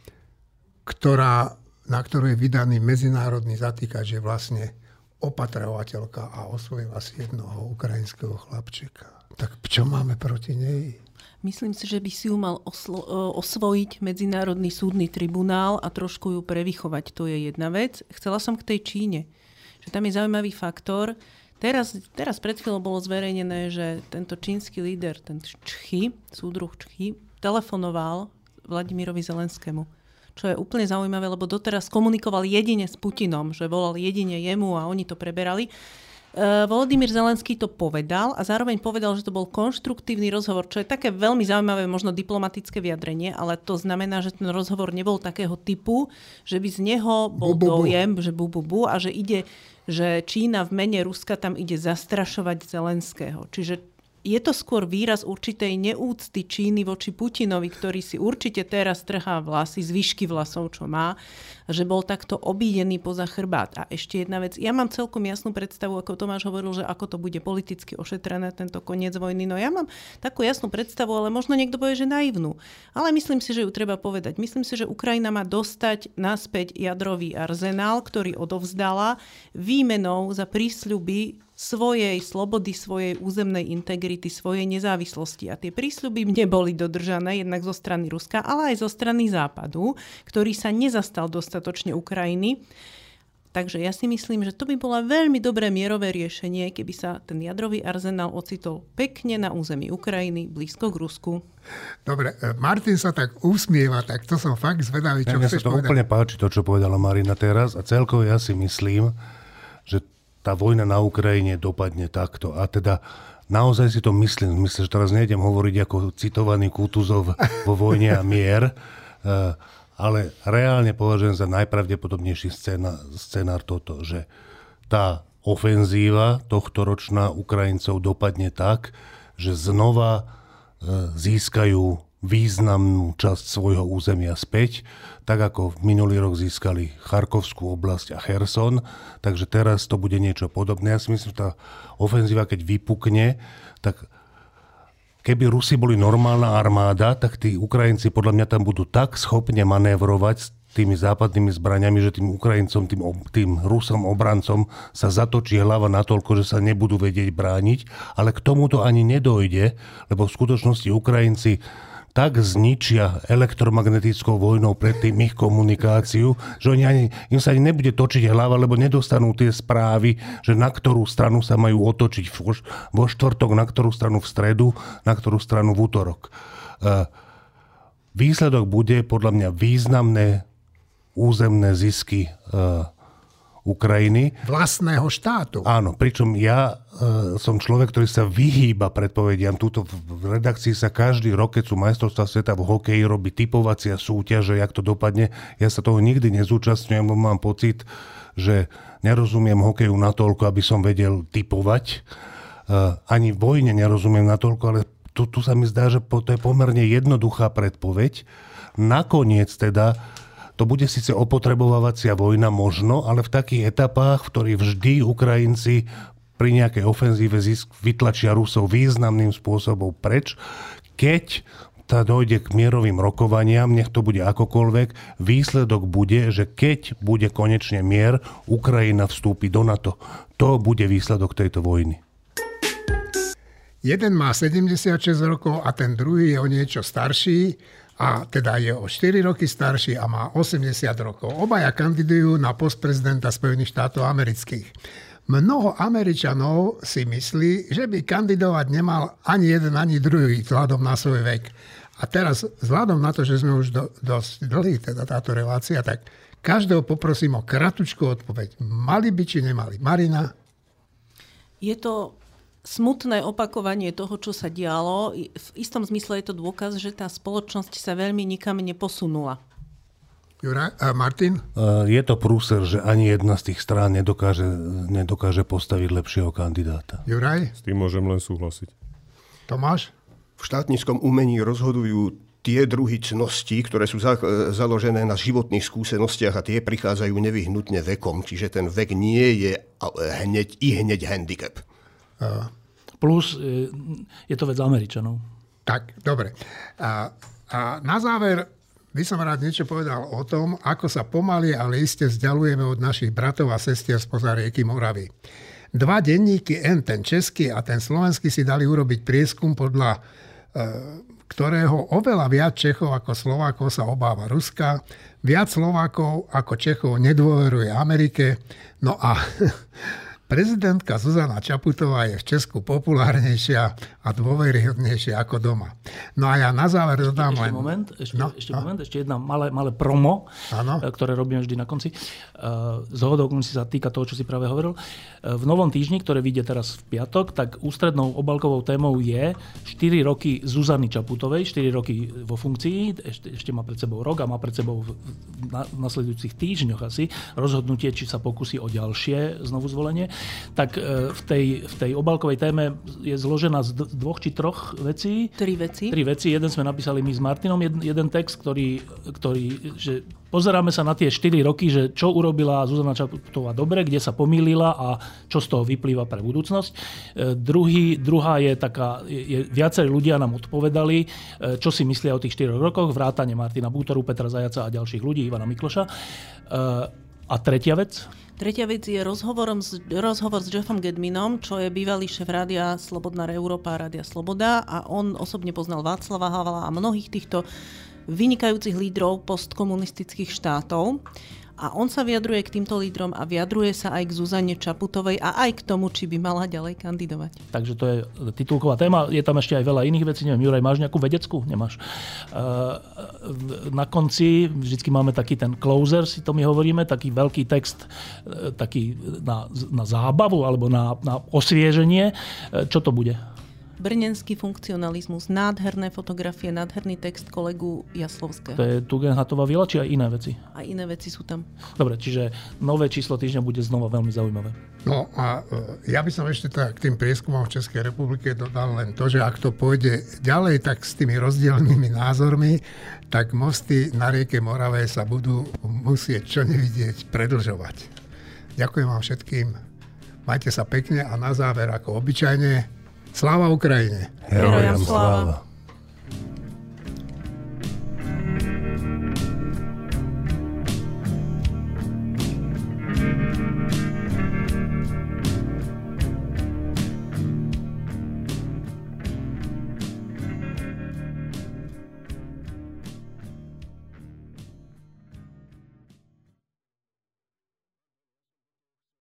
ktorá, na ktorú je vydaný medzinárodný zatýkač, je vlastne opatrovateľka a osvojila si jednoho ukrajinského chlapčeka. Tak čo máme proti nej? Myslím si, že by si ju mal oslo- e, osvojiť Medzinárodný súdny tribunál a trošku ju prevychovať. To je jedna vec. Chcela som k tej Číne. Že tam je zaujímavý faktor. Teraz, teraz pred chvíľou bolo zverejnené, že tento čínsky líder, ten Čchy, súdruh Čchy, telefonoval Vladimirovi Zelenskému. čo je úplne zaujímavé, lebo doteraz komunikoval jedine s Putinom, že volal jedine jemu a oni to preberali. Uh, Volodymyr Zelenský to povedal a zároveň povedal, že to bol konštruktívny rozhovor, čo je také veľmi zaujímavé, možno diplomatické vyjadrenie, ale to znamená, že ten rozhovor nebol takého typu, že by z neho bol bu, bu, bu. dojem, že bu, bu, bu a že ide, že Čína v mene Ruska tam ide zastrašovať Zelenského. Čiže je to skôr výraz určitej neúcty Číny voči Putinovi, ktorý si určite teraz trhá vlasy, zvyšky vlasov, čo má, že bol takto obídený poza chrbát. A ešte jedna vec, ja mám celkom jasnú predstavu, ako Tomáš hovoril, že ako to bude politicky ošetrené, tento koniec vojny. No ja mám takú jasnú predstavu, ale možno niekto povie, že naivnú. Ale myslím si, že ju treba povedať. Myslím si, že Ukrajina má dostať naspäť jadrový arzenál, ktorý odovzdala výmenou za prísľuby svojej slobody, svojej územnej integrity, svojej nezávislosti. A tie prísľuby neboli dodržané jednak zo strany Ruska, ale aj zo strany Západu, ktorý sa nezastal dostatočne Ukrajiny. Takže ja si myslím, že to by bola veľmi dobré mierové riešenie, keby sa ten jadrový arzenál ocitol pekne na území Ukrajiny, blízko k Rusku. Dobre, e, Martin sa tak usmieva, tak to som fakt zvedavý, čo ja, chceš sa to povedať. úplne páči, to, čo povedala Marina teraz a celkovo ja si myslím, že tá vojna na Ukrajine dopadne takto. A teda naozaj si to myslím. Myslím, že teraz nejdem hovoriť ako citovaný Kutuzov vo vojne a mier, eh, ale reálne považujem za najpravdepodobnejší scéna, scenár toto, že tá ofenzíva tohto ročná Ukrajincov dopadne tak, že znova eh, získajú významnú časť svojho územia späť, tak ako v minulý rok získali Charkovskú oblasť a Herson, takže teraz to bude niečo podobné. Ja si myslím, že tá ofenzíva, keď vypukne, tak keby Rusi boli normálna armáda, tak tí Ukrajinci podľa mňa tam budú tak schopne manévrovať s tými západnými zbraniami, že tým Ukrajincom, tým, tým Rusom obrancom sa zatočí hlava natoľko, že sa nebudú vedieť brániť, ale k tomuto ani nedojde, lebo v skutočnosti Ukrajinci tak zničia elektromagnetickou vojnou predtým ich komunikáciu, že oni ani, im sa ani nebude točiť hlava, lebo nedostanú tie správy, že na ktorú stranu sa majú otočiť vo, štvrtok, na ktorú stranu v stredu, na ktorú stranu v útorok. E, výsledok bude podľa mňa významné územné zisky e, Ukrajiny. Vlastného štátu. Áno, pričom ja e, som človek, ktorý sa vyhýba predpovediam. Tuto v redakcii sa každý rok, keď sú majstrovstvá sveta v hokeji, robí typovacia súťaže, jak to dopadne. Ja sa toho nikdy nezúčastňujem, lebo mám pocit, že nerozumiem hokeju natoľko, aby som vedel typovať. E, ani vojne nerozumiem natoľko, ale tu, tu sa mi zdá, že to je pomerne jednoduchá predpoveď. Nakoniec teda to bude síce opotrebovávacia vojna možno, ale v takých etapách, v ktorých vždy Ukrajinci pri nejakej ofenzíve zisk vytlačia Rusov významným spôsobom preč, keď tá dojde k mierovým rokovaniam, nech to bude akokoľvek, výsledok bude, že keď bude konečne mier, Ukrajina vstúpi do NATO. To bude výsledok tejto vojny. Jeden má 76 rokov a ten druhý je o niečo starší a teda je o 4 roky starší a má 80 rokov. Obaja kandidujú na post prezidenta Spojených štátov amerických. Mnoho Američanov si myslí, že by kandidovať nemal ani jeden, ani druhý vzhľadom na svoj vek. A teraz, vzhľadom na to, že sme už do, dosť dlhý, teda táto relácia, tak každého poprosím o kratučku odpoveď. Mali by či nemali? Marina? Je to smutné opakovanie toho, čo sa dialo. V istom zmysle je to dôkaz, že tá spoločnosť sa veľmi nikam neposunula. Jura, a Martin? Je to prúser, že ani jedna z tých strán nedokáže, nedokáže postaviť lepšieho kandidáta. Juraj? S tým môžem len súhlasiť. Tomáš? V štátnickom umení rozhodujú tie druhy cností, ktoré sú za, založené na životných skúsenostiach a tie prichádzajú nevyhnutne vekom. Čiže ten vek nie je hneď i hneď handicap. Plus e, je to vec Američanov. Tak, dobre. A, a na záver by som rád niečo povedal o tom, ako sa pomaly, ale iste vzdialujeme od našich bratov a sestier spoza rieky Moravy. Dva denníky, N, ten český a ten slovenský, si dali urobiť prieskum, podľa e, ktorého oveľa viac Čechov ako Slovákov sa obáva Ruska, viac Slovákov ako Čechov nedôveruje Amerike. No a Prezidentka Zuzana Čaputová je v Česku populárnejšia a dôveryhodnejšia ako doma. No a ja na záver dodám ešte, len... Moment, ešte, No, ešte no. moment, ešte jedna malé, malé promo, Áno. e, ktoré robíme vždy na konci. Z hodou si sa týka toho, čo si práve hovoril. E, V novom týždni, ktoré vyjde teraz v piatok, tak ústrednou obalkovou témou je 4 roky Zuzany Čaputovej, 4 roky vo funkcii, ešte, ešte má pred sebou rok a má pred sebou v, na, v nasledujúcich týždňoch asi rozhodnutie, či sa pokusí o ďalšie znovu zvolenie. Tak v tej, v tej obalkovej téme je zložená z dvoch či troch vecí. Tri veci. Tri veci. Jeden sme napísali my s Martinom, jeden, jeden text, ktorý, ktorý že pozeráme sa na tie 4 roky, že čo urobila Zuzana Čaputová dobre, kde sa pomýlila a čo z toho vyplýva pre budúcnosť. E, druhý, druhá je taká, je, viacerí ľudia nám odpovedali, e, čo si myslia o tých 4 rokoch, vrátane Martina Bútoru, Petra Zajaca a ďalších ľudí, Ivana Mikloša. E, a tretia vec, Tretia vec je rozhovorom s, rozhovor s Jeffom Gedminom, čo je bývalý šéf rádia Slobodná Európa Rádia Sloboda a on osobne poznal Václava Havla a mnohých týchto vynikajúcich lídrov postkomunistických štátov. A on sa vyjadruje k týmto lídrom a vyjadruje sa aj k Zuzane Čaputovej a aj k tomu, či by mala ďalej kandidovať. Takže to je titulková téma. Je tam ešte aj veľa iných vecí. Neviem, Juraj, máš nejakú vedeckú? Nemáš. Uh, na konci vždycky máme taký ten closer, si to my hovoríme, taký veľký text, eh, taký na, na zábavu alebo na, na osvieženie. Eh, Čo to bude? Brnenský funkcionalizmus, nádherné fotografie, nádherný text kolegu Jaslovského. To je Tugendhatová vila, či aj iné veci? A iné veci sú tam. Dobre, čiže nové číslo týždňa bude znova veľmi zaujímavé. No a e, ja by som ešte tak k tým prieskumom v Českej republike dodal len to, že ak to pôjde ďalej tak s tými rozdielnymi názormi, tak mosty na rieke Morave sa budú musieť čo nevidieť predlžovať. Ďakujem vám všetkým. Majte sa pekne a na záver, ako obyčajne, sláva Ukrajine! Sláva. sláva.